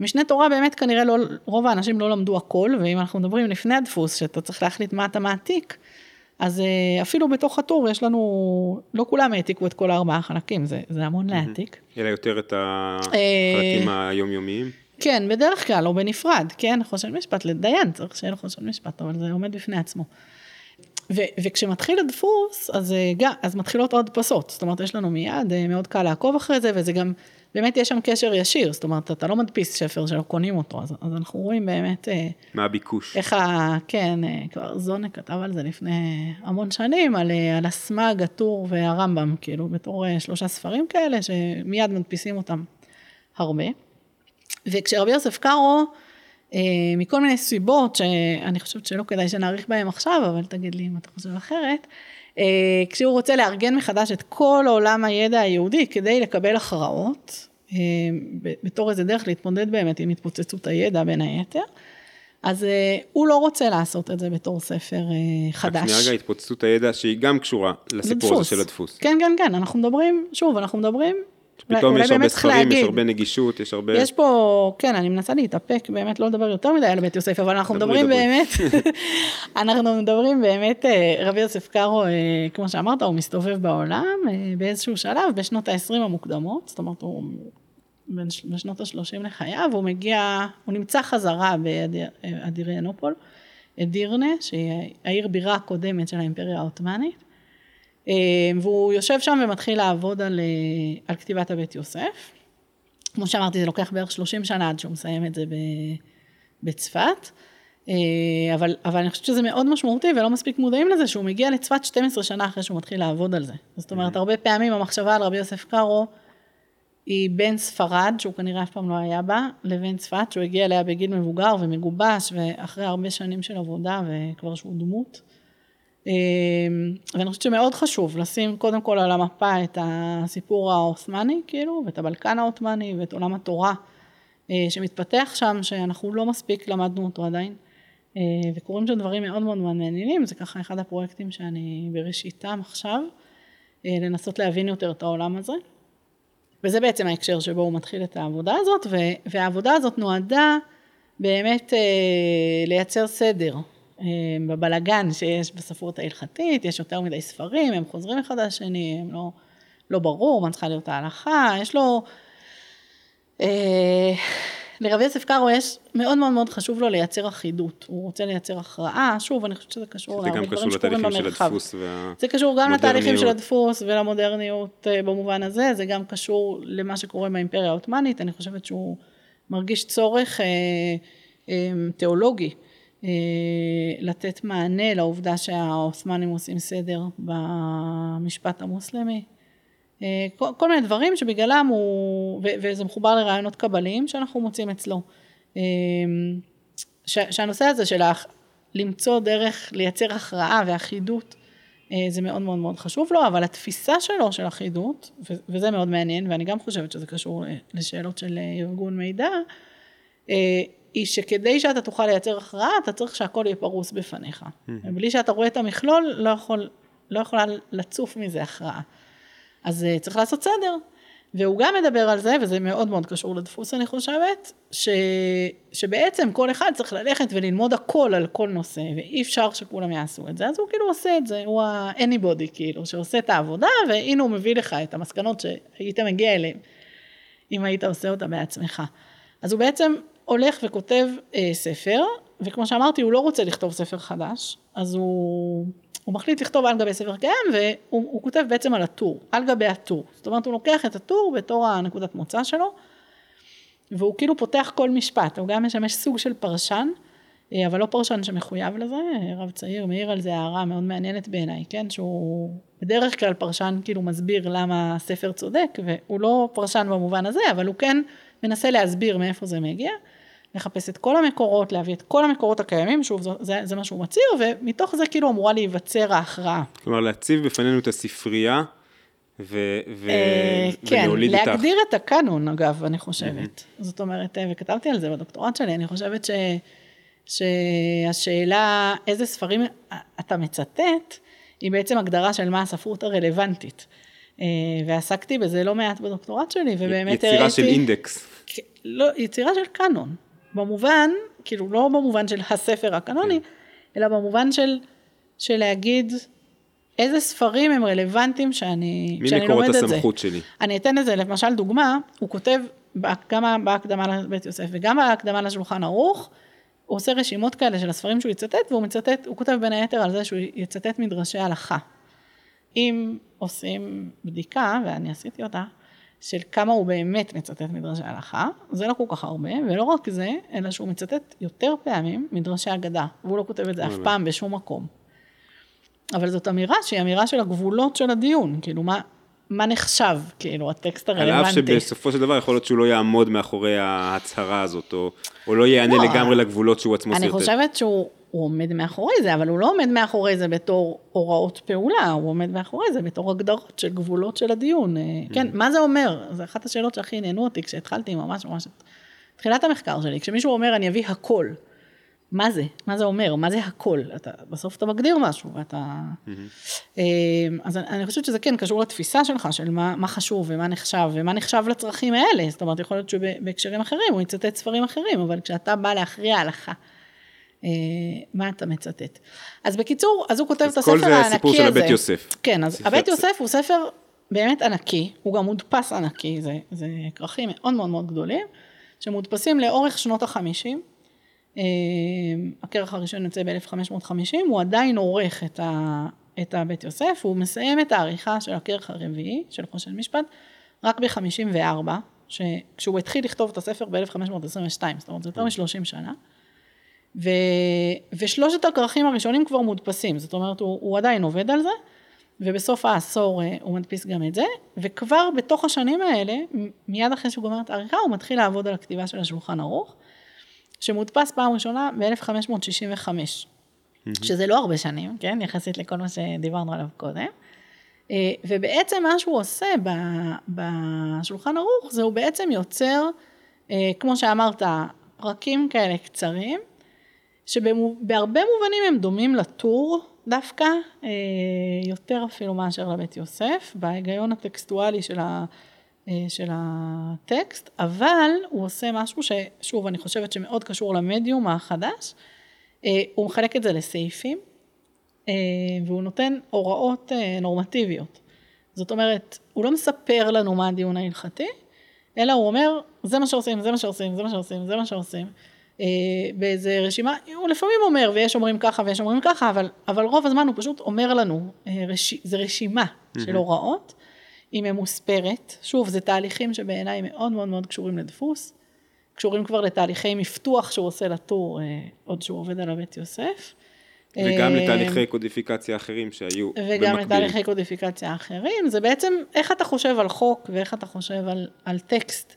משנה תורה באמת כנראה לא, רוב האנשים לא למדו הכל, ואם אנחנו מדברים לפני הדפוס, שאתה צריך להחליט מה אתה מעתיק, אז אה, אפילו בתוך הטור יש לנו, לא כולם העתיקו את כל הארבעה חלקים, זה, זה המון להעתיק. אלא יותר את החלקים אה, היומיומיים. כן, בדרך כלל, או בנפרד, כן, חושן משפט, לדיין צריך שיהיה לו חושן משפט, אבל זה עומד בפני עצמו. ו- וכשמתחיל הדפוס, אז, אה, גם, אז מתחילות עוד פסות, זאת אומרת, יש לנו מיד, אה, מאוד קל לעקוב אחרי זה, וזה גם, באמת יש שם קשר ישיר, זאת אומרת, אתה לא מדפיס שפר שלא קונים אותו, אז, אז אנחנו רואים באמת... אה, מה הביקוש? איך ה... כן, כבר זונה כתב על זה לפני המון שנים, על, על הסמ"ג, הטור והרמב"ם, כאילו, בתור שלושה ספרים כאלה, שמיד מדפיסים אותם הרבה. וכשרבי יוסף קארו, אה, מכל מיני סיבות שאני חושבת שלא כדאי שנאריך בהם עכשיו, אבל תגיד לי אם אתה חושב אחרת. אה, כשהוא רוצה לארגן מחדש את כל עולם הידע היהודי כדי לקבל הכרעות, אה, בתור איזה דרך להתמודד באמת עם התפוצצות הידע בין היתר. אז הוא לא רוצה לעשות את זה בתור ספר חדש. רק שנייה רגע, התפוצצות הידע שהיא גם קשורה לסיפור הזה של הדפוס. כן, כן, כן, אנחנו מדברים, שוב, אנחנו מדברים פתאום יש הרבה ספרים, יש הרבה נגישות, יש הרבה... יש פה, כן, אני מנסה להתאפק, באמת לא לדבר יותר מדי על בית יוסף, אבל אנחנו מדברים באמת, אנחנו מדברים באמת, אה, רבי יוסף קארו, אה, כמו שאמרת, הוא מסתובב בעולם אה, באיזשהו שלב, בשנות ה-20 המוקדמות, זאת אומרת, הוא בשנות ה-30 לחייו, הוא מגיע, הוא נמצא חזרה באדיריאנופול, אדירנה, שהיא העיר בירה הקודמת של האימפריה העות'מאנית. אמ, והוא יושב שם ומתחיל לעבוד על, אה, על כתיבת הבית יוסף. כמו שאמרתי, זה לוקח בערך 30 שנה עד שהוא מסיים את זה בצפת. אה, אבל, אבל אני חושבת שזה מאוד משמעותי ולא מספיק מודעים לזה שהוא מגיע לצפת 12 שנה אחרי שהוא מתחיל לעבוד על זה. זאת אומרת, הרבה פעמים המחשבה על רבי יוסף קארו היא בין ספרד, שהוא כנראה אף פעם לא היה בה, לבין צפת, שהוא הגיע אליה בגיל מבוגר ומגובש, ואחרי הרבה שנים של עבודה וכבר שהוא דמות. ואני חושבת שמאוד חשוב לשים קודם כל על המפה את הסיפור העות'מאני, כאילו, ואת הבלקן העות'מאני, ואת עולם התורה שמתפתח שם, שאנחנו לא מספיק למדנו אותו עדיין. וקורים שם דברים מאוד מאוד מעניינים, זה ככה אחד הפרויקטים שאני בראשיתם עכשיו, לנסות להבין יותר את העולם הזה. וזה בעצם ההקשר שבו הוא מתחיל את העבודה הזאת, והעבודה הזאת נועדה באמת לייצר סדר בבלגן שיש בספרות ההלכתית, יש יותר מדי ספרים, הם חוזרים אחד לשני, הם לא, לא ברור מה צריכה להיות ההלכה, יש לו... לרבי יוסף קארו יש, מאוד מאוד מאוד חשוב לו לייצר אחידות, הוא רוצה לייצר הכרעה, שוב, אני חושבת שזה קשור להרבה דברים שקורים במרחב. זה קשור גם לתהליכים של הדפוס ולמודרניות במובן הזה, זה גם קשור למה שקורה עם האימפריה העות'מאנית, אני חושבת שהוא מרגיש צורך אה, אה, תיאולוגי, אה, לתת מענה לעובדה שהעות'מאנים עושים סדר במשפט המוסלמי. כל, כל מיני דברים שבגללם הוא, וזה מחובר לרעיונות קבליים שאנחנו מוצאים אצלו. ש, שהנושא הזה של למצוא דרך לייצר הכרעה ואחידות, זה מאוד מאוד מאוד חשוב לו, אבל התפיסה שלו של אחידות, וזה מאוד מעניין, ואני גם חושבת שזה קשור לשאלות של ארגון מידע, היא שכדי שאתה תוכל לייצר הכרעה, אתה צריך שהכל יהיה פרוס בפניך. Mm-hmm. בלי שאתה רואה את המכלול, לא, יכול, לא יכולה לצוף מזה הכרעה. אז uh, צריך לעשות סדר. והוא גם מדבר על זה, וזה מאוד מאוד קשור לדפוס אני חושבת, ש, שבעצם כל אחד צריך ללכת וללמוד הכל על כל נושא, ואי אפשר שכולם יעשו את זה, אז הוא כאילו עושה את זה, הוא ה-anybody כאילו, שעושה את העבודה, והנה הוא מביא לך את המסקנות שהיית מגיע אליהן, אם היית עושה אותה בעצמך. אז הוא בעצם הולך וכותב אה, ספר, וכמו שאמרתי, הוא לא רוצה לכתוב ספר חדש, אז הוא... הוא מחליט לכתוב על גבי ספר קיים והוא כותב בעצם על הטור, על גבי הטור. זאת אומרת הוא לוקח את הטור בתור הנקודת מוצא שלו והוא כאילו פותח כל משפט, הוא גם משמש סוג של פרשן, אה, אבל לא פרשן שמחויב לזה, רב צעיר מעיר על זה הערה מאוד מעניינת בעיניי, כן, שהוא בדרך כלל פרשן כאילו מסביר למה הספר צודק והוא לא פרשן במובן הזה, אבל הוא כן מנסה להסביר מאיפה זה מגיע. לחפש את כל המקורות, להביא את כל המקורות הקיימים, שוב, זה, זה מה שהוא מצהיר, ומתוך זה כאילו אמורה להיווצר ההכרעה. כלומר, להציב בפנינו את הספרייה, ו, ו, אה, כן, להגדיר את הקאנון, אגב, אני חושבת. זאת אומרת, אה, וכתבתי על זה בדוקטורט שלי, אני חושבת ש, שהשאלה איזה ספרים אתה מצטט, היא בעצם הגדרה של מה הספרות הרלוונטית. אה, ועסקתי בזה לא מעט בדוקטורט שלי, ובאמת הראיתי... יצירה של אינדקס. לא, יצירה של קאנון. במובן, כאילו לא במובן של הספר הקנוני, כן. אלא במובן של, של להגיד איזה ספרים הם רלוונטיים שאני, שאני לומד את זה. מי מקורות הסמכות שלי. אני אתן לזה למשל דוגמה, הוא כותב גם בהקדמה לבית יוסף וגם בהקדמה לשולחן ערוך, הוא עושה רשימות כאלה של הספרים שהוא יצטט, והוא מצטט, הוא כותב בין היתר על זה שהוא יצטט מדרשי הלכה. אם עושים בדיקה, ואני עשיתי אותה, של כמה הוא באמת מצטט מדרשי הלכה, זה לא כל כך הרבה, ולא רק זה, אלא שהוא מצטט יותר פעמים מדרשי אגדה, והוא לא כותב את זה אף פעם בשום מקום. אבל זאת אמירה שהיא אמירה של הגבולות של הדיון, כאילו מה, מה נחשב, כאילו, הטקסט הרלוונטי. על אף שבסופו של דבר יכול להיות שהוא לא יעמוד מאחורי ההצהרה הזאת, או, או לא יענה לא, לגמרי לגבולות שהוא עצמו סרטט. אני חושבת שהוא הוא עומד מאחורי זה, אבל הוא לא עומד מאחורי זה בתור הוראות פעולה, הוא עומד מאחורי זה בתור הגדרות של גבולות של הדיון. Mm-hmm. כן, מה זה אומר? זו אחת השאלות שהכי עניינו אותי כשהתחלתי ממש ממש את תחילת המחקר שלי. כשמישהו אומר אני אביא הכל, מה זה? מה זה אומר? מה זה הכל? אתה, בסוף אתה מגדיר משהו, ואתה... Mm-hmm. אז אני חושבת שזה כן קשור לתפיסה שלך, של מה, מה חשוב ומה נחשב, ומה נחשב לצרכים האלה. זאת אומרת, יכול להיות שבהקשרים אחרים הוא יצטט ספרים אחרים, אבל כשאתה בא להכריע הלכה. אה, מה אתה מצטט. אז בקיצור, אז הוא כותב אז את הספר הענקי הזה. כל זה הסיפור של הבית יוסף. כן, אז הבית יוסף הוא ספר באמת ענקי, הוא גם מודפס ענקי, זה, זה כרכים מאוד מאוד מאוד גדולים, שמודפסים לאורך שנות החמישים. אה, הכרך הראשון יוצא ב-1550, הוא עדיין עורך את, ה, את הבית יוסף, הוא מסיים את העריכה של הכרך הרביעי, של חושן משפט, רק ב-54, כשהוא התחיל לכתוב את הספר ב-1522, זאת אומרת, זה יותר מ-30 שנה. ו, ושלושת הכרכים הראשונים כבר מודפסים, זאת אומרת הוא, הוא עדיין עובד על זה, ובסוף העשור אה, הוא מדפיס גם את זה, וכבר בתוך השנים האלה, מיד אחרי שהוא גומר את העריכה, הוא מתחיל לעבוד על הכתיבה של השולחן ערוך, שמודפס פעם ראשונה ב-1565. שזה לא הרבה שנים, כן, יחסית לכל מה שדיברנו עליו קודם. אה, ובעצם מה שהוא עושה בשולחן ערוך, זה הוא בעצם יוצר, אה, כמו שאמרת, פרקים כאלה קצרים, שבהרבה מובנים הם דומים לטור דווקא, אה, יותר אפילו מאשר לבית יוסף, בהיגיון הטקסטואלי של, ה, של הטקסט, אבל הוא עושה משהו ששוב, אני חושבת שמאוד קשור למדיום החדש, הוא מחלק את זה לסעיפים. אה, והוא נותן הוראות אה, נורמטיביות. זאת אומרת, הוא לא מספר לנו מה הדיון ההלכתי, אלא הוא אומר, זה מה שעושים, זה מה שעושים, זה מה שעושים, זה מה שעושים. אה, באיזה רשימה, הוא לפעמים אומר, ויש אומרים ככה ויש אומרים ככה, אבל, אבל רוב הזמן הוא פשוט אומר לנו, רש, זה רשימה של הוראות, היא ממוספרת. שוב, זה תהליכים שבעיניי מאוד מאוד מאוד קשורים לדפוס, קשורים כבר לתהליכי מפתוח שהוא עושה לטור, עוד שהוא עובד על הבית יוסף. וגם אה, לתהליכי קודיפיקציה אחרים שהיו וגם במקביל. וגם לתהליכי קודיפיקציה אחרים, זה בעצם איך אתה חושב על חוק ואיך אתה חושב על, על טקסט.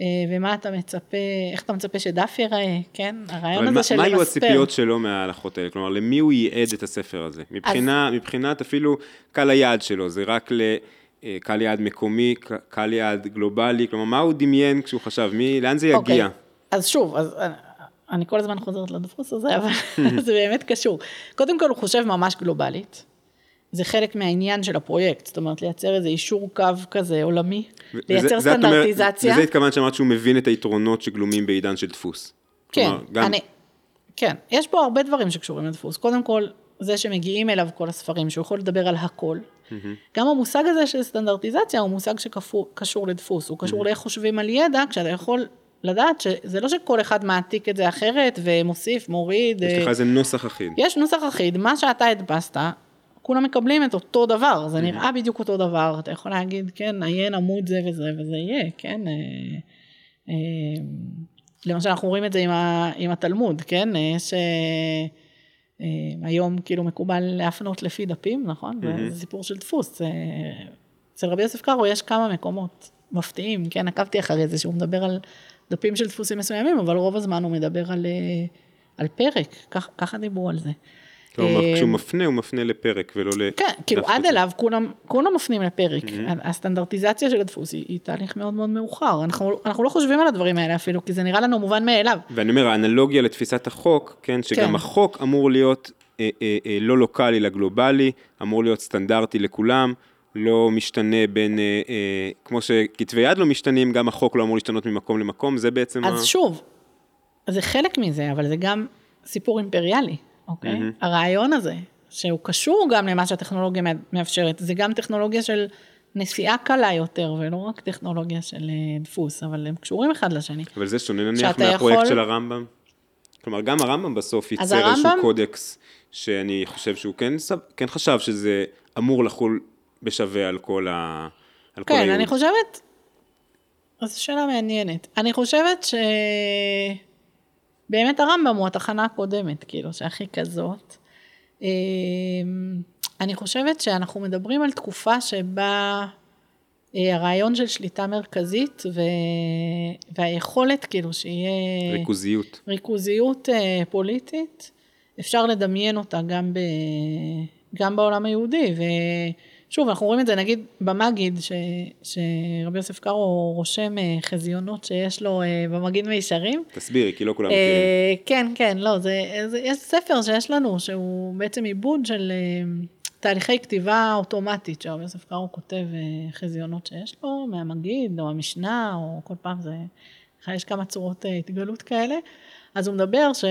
אה, ומה אתה מצפה, איך אתה מצפה שדף ייראה, כן? הרעיון הזה מה, של למספר. מה היו הציפיות שלו מההלכות האלה? כלומר, למי הוא ייעד את הספר הזה? מבחינה, אז... מבחינת אפילו קהל היעד שלו, זה רק לקהל אה, יעד מקומי, קהל יעד גלובלי, כלומר, מה הוא דמיין כשהוא חשב? מי, לאן זה יגיע? אוקיי. אז שוב, אז אני כל הזמן חוזרת לדפוס הזה, אבל זה באמת קשור. קודם כל הוא חושב ממש גלובלית. זה חלק מהעניין של הפרויקט, זאת אומרת לייצר איזה אישור קו כזה עולמי, לייצר זה, סטנדרטיזציה. וזה התכוונת שאמרת שהוא מבין את היתרונות שגלומים בעידן של דפוס. כן, כלומר, גם... אני, כן, יש פה הרבה דברים שקשורים לדפוס. קודם כל, זה שמגיעים אליו כל הספרים, שהוא יכול לדבר על הכל. Mm-hmm. גם המושג הזה של סטנדרטיזציה הוא מושג שקשור לדפוס, הוא קשור mm-hmm. לאיך חושבים על ידע, כשאתה יכול לדעת שזה לא שכל אחד מעתיק את זה אחרת ומוסיף, מוריד. יש לך אה, איזה נוסח אחיד. יש נוסח אחיד, מה שאתה הדפסת, כולם מקבלים את אותו דבר, זה נראה בדיוק אותו דבר, אתה יכול להגיד, כן, עיין עמוד זה וזה וזה יהיה, כן. אה, אה, למשל אנחנו רואים את זה עם, ה, עם התלמוד, כן, יש היום כאילו מקובל להפנות לפי דפים, נכון? זה סיפור של דפוס. אצל רבי יוסף קארו יש כמה מקומות מפתיעים, כן, עקבתי אחרי זה, שהוא מדבר על דפים של דפוסים מסוימים, אבל רוב הזמן הוא מדבר על, אה, על פרק, כך, ככה דיברו על זה. כלומר, אה, כשהוא מפנה, הוא מפנה לפרק ולא ל... כן, כאילו עד אליו כולם, כולם מפנים לפרק. Mm-hmm. הסטנדרטיזציה של הדפוס היא, היא תהליך מאוד מאוד מאוחר. אנחנו, אנחנו לא חושבים על הדברים האלה אפילו, כי זה נראה לנו מובן מאליו. ואני אומר, האנלוגיה לתפיסת החוק, כן, שגם כן. החוק אמור להיות אה, אה, אה, לא לוקאלי אלא גלובלי, אמור להיות סטנדרטי לכולם. לא משתנה בין, אה, אה, כמו שכתבי יד לא משתנים, גם החוק לא אמור להשתנות ממקום למקום, זה בעצם... אז ה... שוב, זה חלק מזה, אבל זה גם סיפור אימפריאלי, אוקיי? Mm-hmm. הרעיון הזה, שהוא קשור גם למה שהטכנולוגיה מאפשרת, זה גם טכנולוגיה של נסיעה קלה יותר, ולא רק טכנולוגיה של אה, דפוס, אבל הם קשורים אחד לשני. אבל זה שונה נניח מהפרויקט יכול... של הרמב"ם? כלומר, גם הרמב"ם בסוף ייצר הרמב"ם... איזשהו קודקס, שאני חושב שהוא כן, כן חשב שזה אמור לחול בשווה על כל ה... על כן, כל. אני חושבת, זו שאלה מעניינת. אני חושבת שבאמת הרמב"ם הוא התחנה הקודמת, כאילו, שהכי כזאת. אמ, אני חושבת שאנחנו מדברים על תקופה שבה אה, הרעיון של שליטה מרכזית ו... והיכולת כאילו שיהיה... ריכוזיות. ריכוזיות אה, פוליטית, אפשר לדמיין אותה גם, ב... גם בעולם היהודי. ו... שוב, אנחנו רואים את זה נגיד במגיד, ש, שרבי יוסף קארו רושם אה, חזיונות שיש לו אה, במגיד מישרים. תסבירי, כי לא כולם מכירים. אה, כן, כן, לא, זה, זה, יש ספר שיש לנו, שהוא בעצם עיבוד של תהליכי כתיבה אוטומטית, שרבי יוסף קארו כותב חזיונות שיש לו, מהמגיד, או המשנה, או כל פעם זה, יש כמה צורות התגלות כאלה. אז הוא מדבר ש...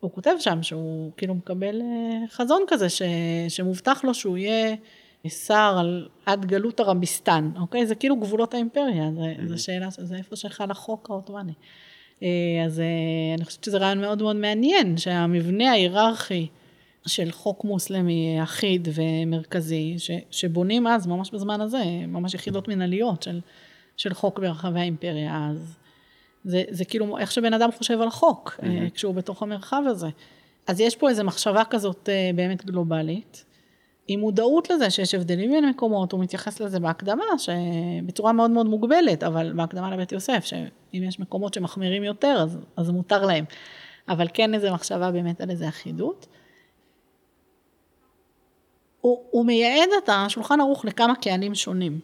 הוא כותב שם שהוא כאילו מקבל חזון כזה, ש, שמובטח לו שהוא יהיה שר על עד גלות הרביסטן, אוקיי? זה כאילו גבולות האימפריה, זה, mm-hmm. זה שאלה, זה איפה שחל החוק העות'מאני. אה, אז אה, אני חושבת שזה רעיון מאוד מאוד מעניין, שהמבנה ההיררכי של חוק מוסלמי אחיד ומרכזי, ש, שבונים אז, ממש בזמן הזה, ממש יחידות מנהליות של, של חוק ברחבי האימפריה, אז זה, זה כאילו איך שבן אדם חושב על חוק, mm-hmm. כשהוא בתוך המרחב הזה. אז יש פה איזו מחשבה כזאת באמת גלובלית. עם מודעות לזה שיש הבדלים בין מקומות, הוא מתייחס לזה בהקדמה, שבצורה מאוד מאוד מוגבלת, אבל בהקדמה לבית יוסף, שאם יש מקומות שמחמירים יותר, אז, אז מותר להם. אבל כן איזו מחשבה באמת על איזו אחידות. הוא, הוא מייעד את השולחן ערוך לכמה קהלים שונים.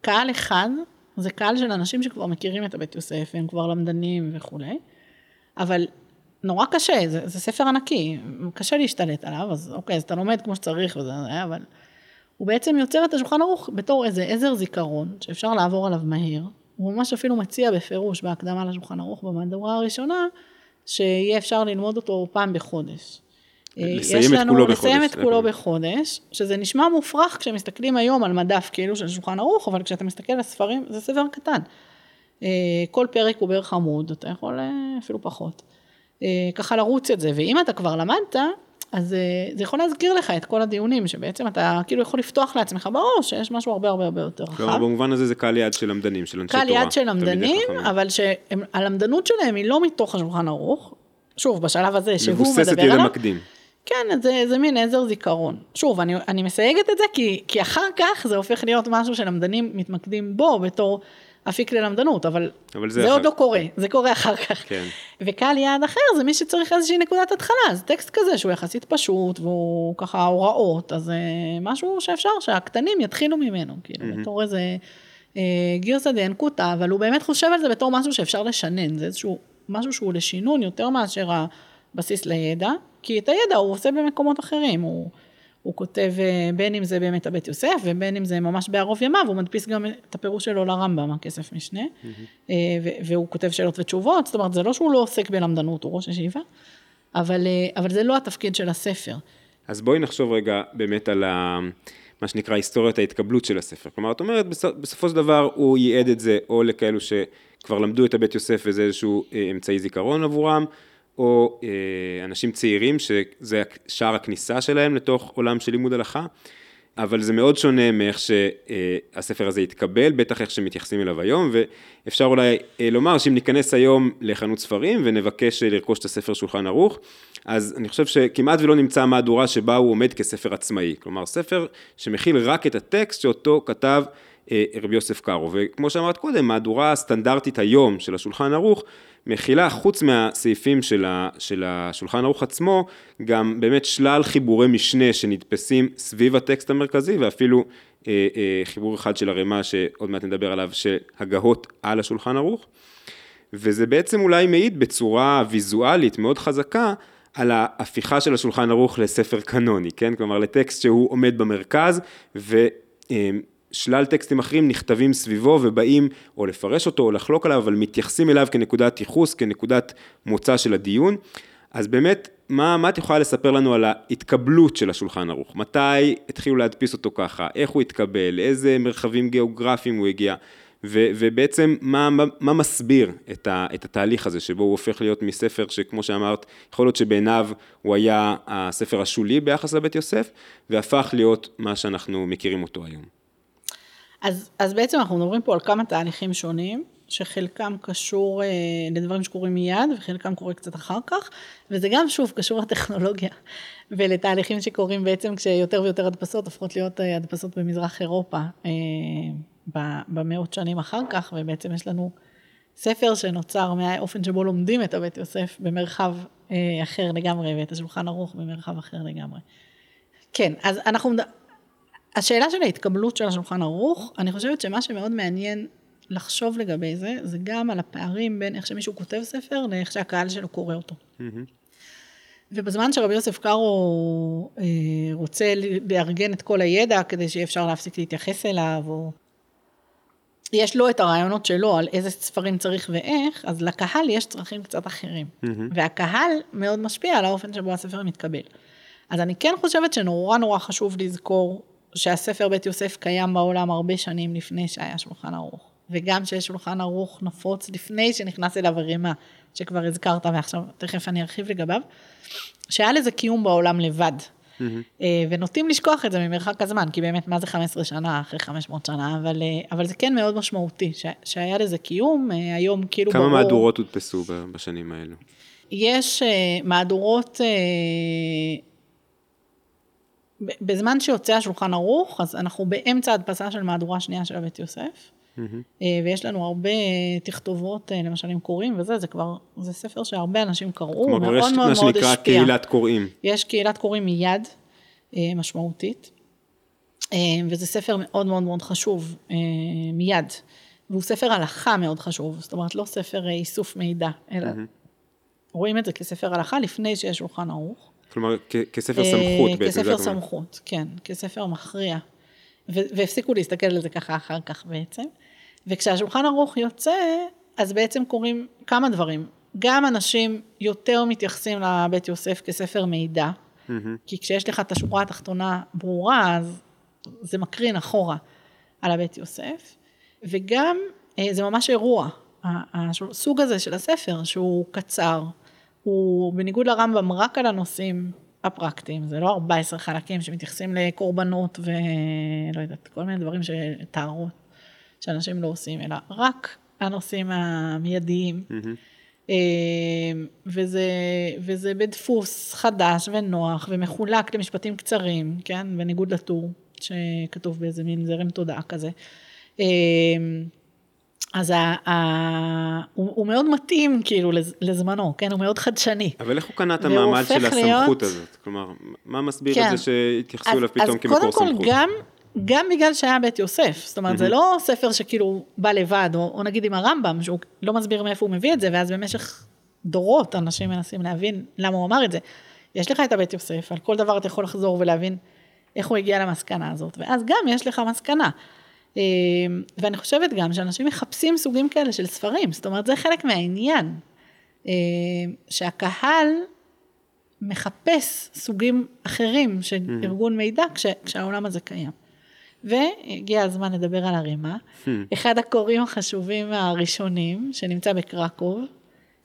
קהל אחד זה קהל של אנשים שכבר מכירים את הבית יוסף, הם כבר למדנים וכולי, אבל נורא קשה, זה, זה ספר ענקי, קשה להשתלט עליו, אז אוקיי, אז אתה לומד כמו שצריך וזה, אבל הוא בעצם יוצר את השולחן ערוך בתור איזה עזר זיכרון, שאפשר לעבור עליו מהר. הוא ממש אפילו מציע בפירוש בהקדמה לשולחן ערוך במהדורה הראשונה, שיהיה אפשר ללמוד אותו פעם בחודש. לסיים את כולו בחודש. לסיים את כולו בחודש, שזה נשמע מופרך כשמסתכלים היום על מדף כאילו של שולחן ערוך, אבל כשאתה מסתכל על הספרים, זה ספר קטן. אה, כל פרק הוא בערך עמוד, אתה יכול אה, אפילו פחות. אה, ככה לרוץ את זה, ואם אתה כבר למדת, אז זה יכול להזכיר לך את כל הדיונים, שבעצם אתה כאילו יכול לפתוח לעצמך בראש, שיש משהו הרבה הרבה הרבה יותר רחב. כלומר, במובן הזה זה קהל יד של למדנים, של אנשי תורה. קהל יד של למדנים, אבל שהלמדנות שלהם היא לא מתוך השולחן ערוך. שוב, בשלב הזה שהוא מדבר עליו. מבוססת למקדים. כן, זה, זה מין עזר זיכרון. שוב, אני, אני מסייגת את זה כי, כי אחר כך זה הופך להיות משהו שלמדנים מתמקדים בו בתור אפיק ללמדנות, אבל, אבל זה, זה אחר... עוד לא קורה, זה קורה אחר כך. כן. וקהל יעד אחר זה מי שצריך איזושהי נקודת התחלה, זה טקסט כזה שהוא יחסית פשוט והוא ככה הוראות, אז זה משהו שאפשר שהקטנים יתחילו ממנו, כאילו, mm-hmm. בתור איזה אה, גירסא דאנקותא, אבל הוא באמת חושב על זה בתור משהו שאפשר לשנן, זה איזשהו משהו שהוא לשינון יותר מאשר הבסיס לידע. כי את הידע הוא עושה במקומות אחרים, הוא, הוא כותב אה, בין אם זה באמת הבית יוסף ובין אם זה ממש בערוב ימיו, הוא מדפיס גם את הפירוש שלו לרמב"ם, הכסף משנה, mm-hmm. והוא כותב שאלות ותשובות, זאת אומרת זה לא שהוא לא עוסק בלמדנות, הוא ראש ישיבה, אבל, אה, אבל זה לא התפקיד של הספר. אז בואי נחשוב רגע באמת על ה... מה שנקרא היסטוריית ההתקבלות של הספר. כלומר, את אומרת, בסופו של דבר הוא ייעד את זה או לכאלו שכבר למדו את הבית יוסף וזה איזשהו אמצעי זיכרון עבורם, או אה, אנשים צעירים שזה שער הכניסה שלהם לתוך עולם של לימוד הלכה, אבל זה מאוד שונה מאיך שהספר הזה יתקבל, בטח איך שמתייחסים אליו היום, ואפשר אולי אה, לומר שאם ניכנס היום לחנות ספרים ונבקש לרכוש את הספר שולחן ערוך, אז אני חושב שכמעט ולא נמצא מהדורה שבה הוא עומד כספר עצמאי, כלומר ספר שמכיל רק את הטקסט שאותו כתב אה, רבי יוסף קארו, וכמו שאמרת קודם, מהדורה הסטנדרטית היום של השולחן ערוך, מכילה חוץ מהסעיפים של, ה, של השולחן ערוך עצמו, גם באמת שלל חיבורי משנה שנדפסים סביב הטקסט המרכזי, ואפילו אה, אה, חיבור אחד של הרמ"א שעוד מעט נדבר עליו, שהגהות על השולחן ערוך. וזה בעצם אולי מעיד בצורה ויזואלית מאוד חזקה על ההפיכה של השולחן ערוך לספר קנוני, כן? כלומר לטקסט שהוא עומד במרכז ו... שלל טקסטים אחרים נכתבים סביבו ובאים או לפרש אותו או לחלוק עליו, אבל מתייחסים אליו כנקודת ייחוס, כנקודת מוצא של הדיון. אז באמת, מה, מה את יכולה לספר לנו על ההתקבלות של השולחן ערוך? מתי התחילו להדפיס אותו ככה? איך הוא התקבל? לאיזה מרחבים גיאוגרפיים הוא הגיע? ו, ובעצם מה, מה, מה מסביר את, ה, את התהליך הזה שבו הוא הופך להיות מספר שכמו שאמרת, יכול להיות שבעיניו הוא היה הספר השולי ביחס לבית יוסף, והפך להיות מה שאנחנו מכירים אותו היום. אז, אז בעצם אנחנו מדברים פה על כמה תהליכים שונים, שחלקם קשור אה, לדברים שקורים מיד וחלקם קורה קצת אחר כך, וזה גם שוב קשור לטכנולוגיה ולתהליכים שקורים בעצם כשיותר ויותר הדפסות הופכות להיות אה, הדפסות במזרח אירופה אה, במאות שנים אחר כך, ובעצם יש לנו ספר שנוצר מהאופן שבו לומדים את הבית יוסף במרחב אה, אחר לגמרי, ואת השולחן ערוך במרחב אחר לגמרי. כן, אז אנחנו, השאלה של ההתקבלות של השולחן ערוך, אני חושבת שמה שמאוד מעניין לחשוב לגבי זה, זה גם על הפערים בין איך שמישהו כותב ספר לאיך שהקהל שלו קורא אותו. Mm-hmm. ובזמן שרבי יוסף קארו אה, רוצה לארגן את כל הידע כדי שיהיה אפשר להפסיק להתייחס אליו, או יש לו את הרעיונות שלו על איזה ספרים צריך ואיך, אז לקהל יש צרכים קצת אחרים. Mm-hmm. והקהל מאוד משפיע על האופן שבו הספר מתקבל. אז אני כן חושבת שנורא נורא חשוב לזכור שהספר בית יוסף קיים בעולם הרבה שנים לפני שהיה שולחן ערוך. וגם שיש שולחן ערוך נפוץ לפני שנכנס אליו הרימה, שכבר הזכרת ועכשיו תכף אני ארחיב לגביו, שהיה לזה קיום בעולם לבד. Mm-hmm. ונוטים לשכוח את זה ממרחק הזמן, כי באמת מה זה 15 שנה אחרי 500 שנה, אבל, אה, אבל זה כן מאוד משמעותי, ש, שהיה לזה קיום, אה, היום כאילו כמה ברור... כמה מהדורות הודפסו בשנים האלו? יש מהדורות בזמן שיוצא השולחן ערוך, אז אנחנו באמצע הדפסה של מהדורה שנייה של הבית יוסף, mm-hmm. ויש לנו הרבה תכתובות, אה, למשל עם קוראים וזה, זה כבר, זה ספר שהרבה אנשים קראו, מאוד מאוד מאוד השפיע. מה שנקרא קהילת קוראים. יש קהילת קוראים מיד, אה, משמעותית. וזה ספר מאוד מאוד מאוד חשוב, מיד. והוא ספר הלכה מאוד חשוב, זאת אומרת לא ספר איסוף מידע, אלא רואים את זה כספר הלכה לפני שיש שולחן ערוך. כלומר, כספר סמכות אה, בעצם. זה כספר. סמכות, כן, כספר מכריע. והפסיקו להסתכל על זה ככה אחר כך בעצם. וכשהשולחן ערוך יוצא, אז בעצם קורים כמה דברים. גם אנשים יותר מתייחסים לבית יוסף כספר מידע, מהמם. כי כשיש לך את השורה התחתונה ברורה, אז זה מקרין אחורה על הבית יוסף, וגם אה, זה ממש אירוע. הסוג הזה של הספר, שהוא קצר, הוא בניגוד לרמב"ם רק על הנושאים הפרקטיים, זה לא 14 חלקים שמתייחסים לקורבנות ולא יודעת, כל מיני דברים, ש- טהרות, שאנשים לא עושים, אלא רק הנושאים המיידיים. אה, וזה, וזה בדפוס חדש ונוח ומחולק למשפטים קצרים, כן? בניגוד לטור שכתוב באיזה מין זרם תודעה כזה. אז ה, ה, הוא, הוא מאוד מתאים כאילו לז- לזמנו, כן? הוא מאוד חדשני. אבל איך הוא קנה את המעמד של הסמכות להיות- הזאת? כלומר, מה מסביר כן. את זה שהתייחסו אז, אליו פתאום אז כמקור קודם סמכות? כל גם, גם בגלל שהיה בית יוסף, זאת אומרת זה לא ספר שכאילו בא לבד, או, או נגיד עם הרמב"ם, שהוא לא מסביר מאיפה הוא מביא את זה, ואז במשך דורות אנשים מנסים להבין למה הוא אמר את זה. יש לך את הבית יוסף, על כל דבר אתה יכול לחזור ולהבין איך הוא הגיע למסקנה הזאת, ואז גם יש לך מסקנה. אה, ואני חושבת גם שאנשים מחפשים סוגים כאלה של ספרים, זאת אומרת זה חלק מהעניין, אה, שהקהל מחפש סוגים אחרים של ארגון מידע כש, כשהעולם הזה קיים. והגיע הזמן לדבר על הרימה, אחד הקוראים החשובים הראשונים שנמצא בקרקוב,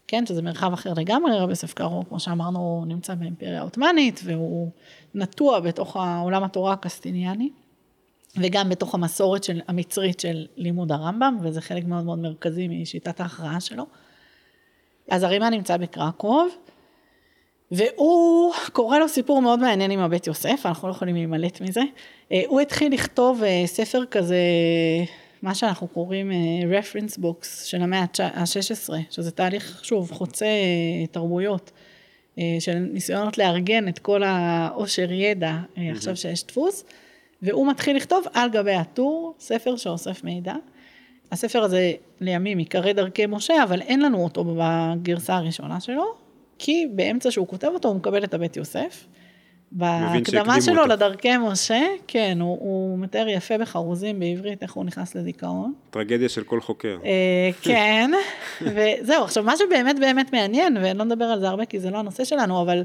כן, שזה מרחב אחר לגמרי, רבי יוסף קארו, כמו שאמרנו, הוא נמצא באימפריה העות'מאנית, והוא נטוע בתוך העולם התורה הקסטיניאני, וגם בתוך המסורת של, המצרית של לימוד הרמב"ם, וזה חלק מאוד מאוד מרכזי משיטת ההכרעה שלו. אז הרימה נמצא בקרקוב, והוא, קורא לו סיפור מאוד מעניין עם הבית יוסף, אנחנו לא יכולים להימלט מזה. אה, הוא התחיל לכתוב אה, ספר כזה, מה שאנחנו קוראים אה, reference books של המאה ה-16, שזה תהליך, שוב, חוצה תרבויות, של ניסיונות לארגן את כל העושר ידע, עכשיו שיש דפוס, והוא מתחיל לכתוב על גבי הטור, ספר שאוסף מידע. הספר הזה לימים ייקרא דרכי משה, אבל אין לנו אותו בגרסה הראשונה שלו, כי באמצע שהוא כותב אותו הוא מקבל את הבית יוסף. בהקדמה שלו אותו. לדרכי משה, כן, הוא, הוא מתאר יפה בחרוזים בעברית איך הוא נכנס לדיכאון. טרגדיה של כל חוקר. אה, כן, וזהו, עכשיו מה שבאמת באמת מעניין, ולא נדבר על זה הרבה כי זה לא הנושא שלנו, אבל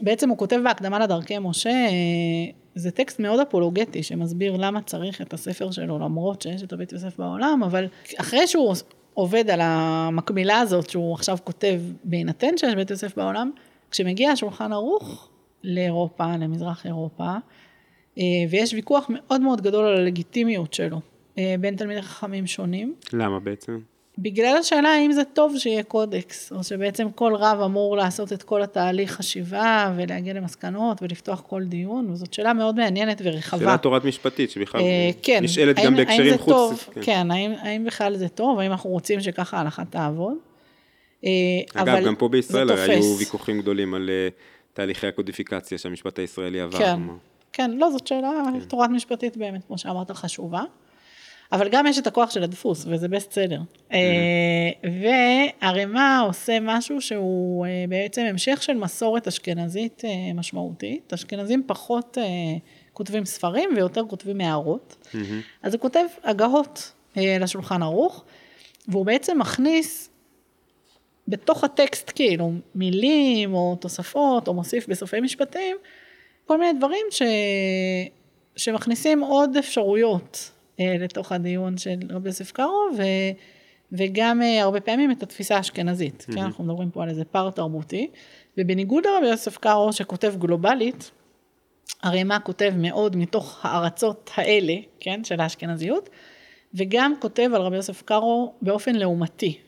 בעצם הוא כותב בהקדמה לדרכי משה, אה, זה טקסט מאוד אפולוגטי, שמסביר למה צריך את הספר שלו, למרות שיש את הבית יוסף בעולם, אבל אחרי שהוא עובד על המקבילה הזאת, שהוא עכשיו כותב בהינתן שיש בית יוסף בעולם, כשמגיע השולחן ערוך לאירופה, למזרח אירופה, אה, ויש ויכוח מאוד מאוד גדול על הלגיטימיות שלו אה, בין תלמידי חכמים שונים. למה בעצם? בגלל השאלה האם זה טוב שיהיה קודקס, או שבעצם כל רב אמור לעשות את כל התהליך חשיבה ולהגיע למסקנות ולפתוח כל דיון, וזאת שאלה מאוד מעניינת ורחבה. שאלה תורת משפטית שבכלל אה, כן, נשאלת האם- גם בהקשרים זה חוץ. טוב, כן, האם, האם בכלל זה טוב, האם אנחנו רוצים שככה ההלכה תעבוד. אה, אגב, אבל גם פה בישראל היו. ויכוחים גדולים על אה, תהליכי הקודיפיקציה שהמשפט הישראלי עבר. כן, כלומר. כן, לא, זאת שאלה תורת משפטית באמת, כמו שאמרת, חשובה. אבל גם יש את הכוח של הדפוס, וזה בסט סלר. Mm-hmm. והרימה עושה משהו שהוא אה, בעצם המשך של מסורת אשכנזית אה, משמעותית. אשכנזים פחות אה, כותבים ספרים ויותר כותבים הערות. אז הוא כותב הגהות אה, לשולחן ערוך, והוא בעצם מכניס בתוך הטקסט כאילו מילים או תוספות או מוסיף בסופי משפטים כל מיני דברים ש... שמכניסים עוד אפשרויות אה, לתוך הדיון של רבי יוסף קארו ו... וגם אה, הרבה פעמים את התפיסה האשכנזית, mm-hmm. כן, אנחנו מדברים פה על איזה פער תרבותי, ובניגוד לרבי יוסף קארו שכותב גלובלית, הרי מה כותב מאוד מתוך הארצות האלה, כן, של האשכנזיות, וגם כותב על רבי יוסף קארו באופן לעומתי.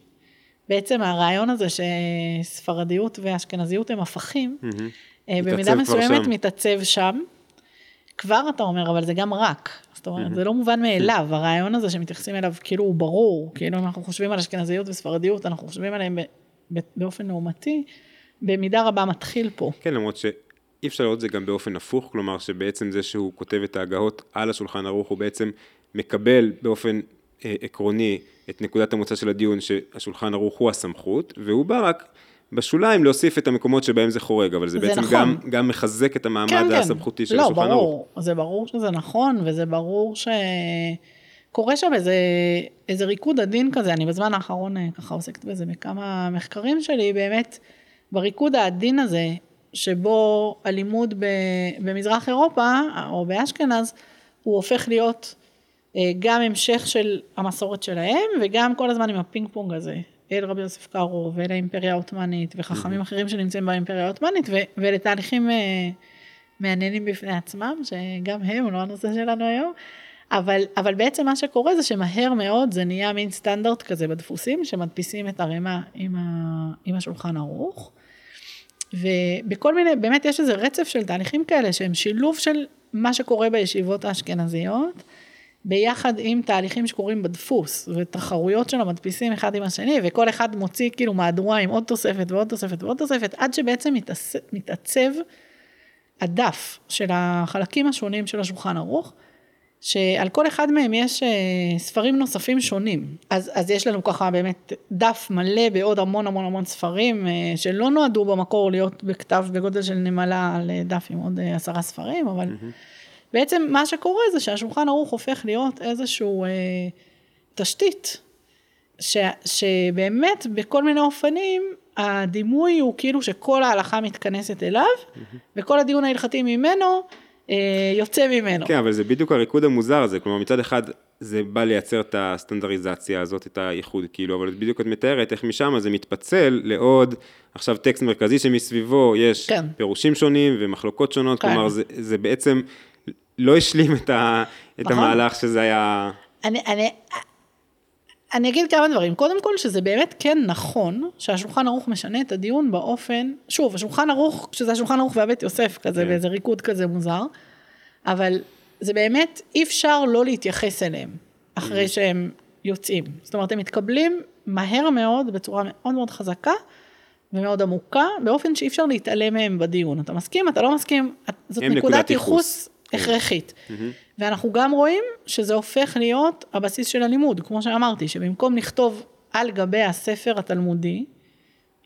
בעצם הרעיון הזה שספרדיות ואשכנזיות הם הפכים. אה, מתעצב במידה מסוימת. מתעצב שם. כבר אתה אומר, אבל זה גם רק. זאת אומרת, זה לא מובן מאליו, הרעיון הזה שמתייחסים אליו כאילו הוא ברור, כאילו אם אנחנו חושבים על אשכנזיות וספרדיות, אנחנו חושבים עליהם ב- ב- באופן לעומתי, במידה רבה מתחיל פה. כן, למרות אי אפשר לראות את זה גם באופן הפוך, כלומר שבעצם זה שהוא כותב את ההגהות על השולחן ערוך, הוא בעצם מקבל באופן אה, עקרוני את נקודת המוצא של הדיון שהשולחן ערוך הוא הסמכות, והוא בא רק בשוליים להוסיף את המקומות שבהם זה חורג, אבל זה, זה בעצם נכון. גם, גם מחזק את המעמד כן, כן. הסמכותי כן. של לא, השולחן ברור, ערוך. זה ברור שזה נכון, וזה ברור שקורה שם איזה, איזה ריקוד עדין כזה, אני בזמן האחרון אה, ככה עוסקת בזה בכמה מחקרים שלי, באמת, בריקוד העדין הזה, שבו הלימוד במזרח אירופה, או באשכנז, הוא הופך להיות אה, גם המשך של המסורת שלהם, וגם כל הזמן עם הפינג פונג הזה, אל רבי יוסף קארו, ואל האימפריה העות'מאנית, וחכמים אחרים שנמצאים באימפריה העות'מאנית, ואלה תהליכים אה, מעניינים בפני עצמם, שגם הם, לא הנושא שלנו היום. אבל, אבל בעצם מה שקורה זה שמהר מאוד זה נהיה מין סטנדרט כזה בדפוסים, שמדפיסים את הרמ"א עם, ה, עם השולחן ערוך. ובכל מיני, באמת יש איזה רצף של תהליכים כאלה שהם שילוב של מה שקורה בישיבות האשכנזיות, ביחד עם תהליכים שקורים בדפוס, ותחרויות של המדפיסים אחד עם השני, וכל אחד מוציא כאילו מהדורה עם עוד תוספת ועוד תוספת ועוד תוספת, עד שבעצם מתעצב הדף של החלקים השונים של השולחן ערוך. שעל כל אחד מהם יש אה, ספרים נוספים שונים. אז, אז יש לנו ככה באמת דף מלא בעוד המון המון המון ספרים אה, שלא נועדו במקור להיות בכתב בגודל של נמלה על אה, דף עם עוד עשרה ספרים, אבל mm-hmm. בעצם מה שקורה זה שהשולחן ערוך הופך להיות איזשהו אה, תשתית, ש, שבאמת בכל מיני אופנים הדימוי הוא כאילו שכל ההלכה מתכנסת אליו, mm-hmm. וכל הדיון ההלכתי ממנו אה, יוצא ממנו. כן, אבל זה בדיוק הריקוד המוזר הזה, כלומר מצד אחד זה בא לייצר את הסטנדרטיזציה הזאת, את הייחוד כאילו, אבל בדיוק את מתארת איך משם זה מתפצל לעוד, עכשיו טקסט מרכזי שמסביבו יש כן. פירושים שונים ומחלוקות שונות, כן. כלומר זה, זה בעצם לא השלים את, ה, את נכון. המהלך שזה היה... אני, אני, אני אגיד כמה דברים. קודם כל, שזה באמת כן נכון שהשולחן ערוך משנה את הדיון באופן, שוב, השולחן ערוך, שזה השולחן ערוך והבית יוסף כזה, כן. באיזה ריקוד כזה מוזר, אבל זה באמת, אי אפשר לא להתייחס אליהם אחרי mm-hmm. שהם יוצאים. זאת אומרת, הם מתקבלים מהר מאוד, בצורה מאוד מאוד חזקה ומאוד עמוקה, באופן שאי אפשר להתעלם מהם בדיון. אתה מסכים, אתה לא מסכים, זאת נקודת ייחוס הכרחית. ואנחנו גם רואים שזה הופך להיות הבסיס של הלימוד, כמו שאמרתי, שבמקום לכתוב על גבי הספר התלמודי,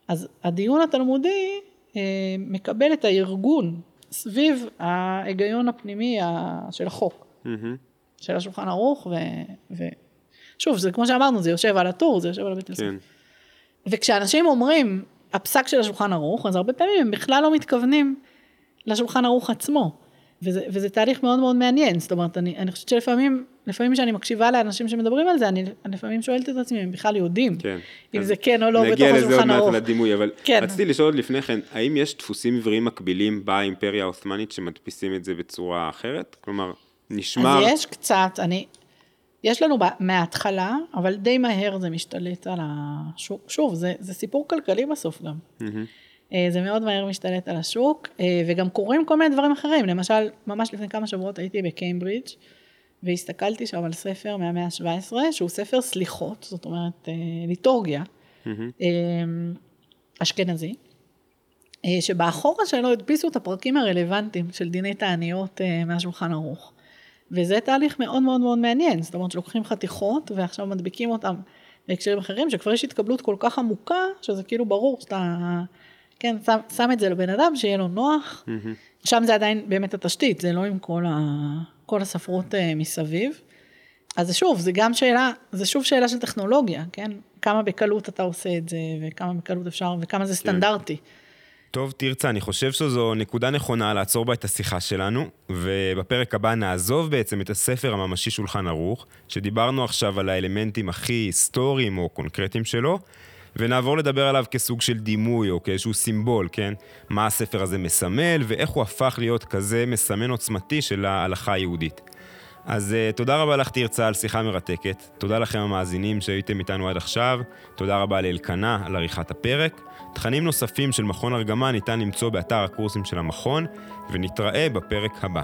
אז הדיון התלמודי אה, מקבל את הארגון סביב ההיגיון הפנימי של החוק, mm-hmm. של השולחן ערוך, ו, ושוב, זה כמו שאמרנו, זה יושב על הטור, זה יושב על הבית כן. וכשאנשים אומרים, הפסק של השולחן ערוך, אז הרבה פעמים הם בכלל לא מתכוונים לשולחן ערוך עצמו. וזה, וזה תהליך מאוד מאוד מעניין, זאת אומרת, אני, אני חושבת שלפעמים, לפעמים כשאני מקשיבה לאנשים שמדברים על זה, אני, אני לפעמים שואלת את עצמי, הם בכלל יודעים, כן. אם זה כן או לא בתוך השולחן ערוך. נגיע לזה עוד מעט לדימוי, אבל כן. רציתי לשאול עוד לפני כן, האם יש דפוסים עבריים מקבילים באימפריה העות'מאנית שמדפיסים את זה בצורה אחרת? כלומר, נשמע... אז יש קצת, אני, יש לנו מההתחלה, אבל די מהר זה משתלט על השוק, שוב, זה, זה סיפור כלכלי בסוף גם. Mm-hmm. אה, זה מאוד מהר משתלט על השוק, אה, וגם קורים כל מיני דברים אחרים, למשל, ממש לפני כמה שבועות הייתי בקיימברידג', והסתכלתי שם על ספר מהמאה ה-17, שהוא ספר סליחות, זאת אומרת, אה, ליטורגיה, mm-hmm. אשכנזי, שבאחורה שלו הדפיסו את הפרקים הרלוונטיים של דיני תעניות מהשולחן ערוך. וזה תהליך מאוד מאוד מאוד מעניין, זאת אומרת שלוקחים חתיכות ועכשיו מדביקים אותם בהקשרים אחרים, שכבר יש התקבלות כל כך עמוקה, שזה כאילו ברור שאתה כן, שם, שם את זה לבן אדם, שיהיה לו נוח. Mm-hmm. שם זה עדיין באמת התשתית, זה לא עם כל, ה, כל הספרות uh, מסביב. אז שוב, זה גם שאלה, זה שוב שאלה של טכנולוגיה, כן? כמה בקלות אתה עושה את זה, וכמה בקלות אפשר, וכמה זה כן. סטנדרטי. טוב, תרצה, אני חושב שזו נקודה נכונה לעצור בה את השיחה שלנו, ובפרק הבא נעזוב בעצם את הספר הממשי שולחן ערוך, שדיברנו עכשיו על האלמנטים הכי היסטוריים או קונקרטיים שלו, ונעבור לדבר עליו כסוג של דימוי או כאיזשהו סימבול, כן? מה הספר הזה מסמל ואיך הוא הפך להיות כזה מסמן עוצמתי של ההלכה היהודית. אז uh, תודה רבה לך תרצה על שיחה מרתקת, תודה לכם המאזינים שהייתם איתנו עד עכשיו, תודה רבה לאלקנה על עריכת הפרק. תכנים נוספים של מכון ארגמן ניתן למצוא באתר הקורסים של המכון, ונתראה בפרק הבא.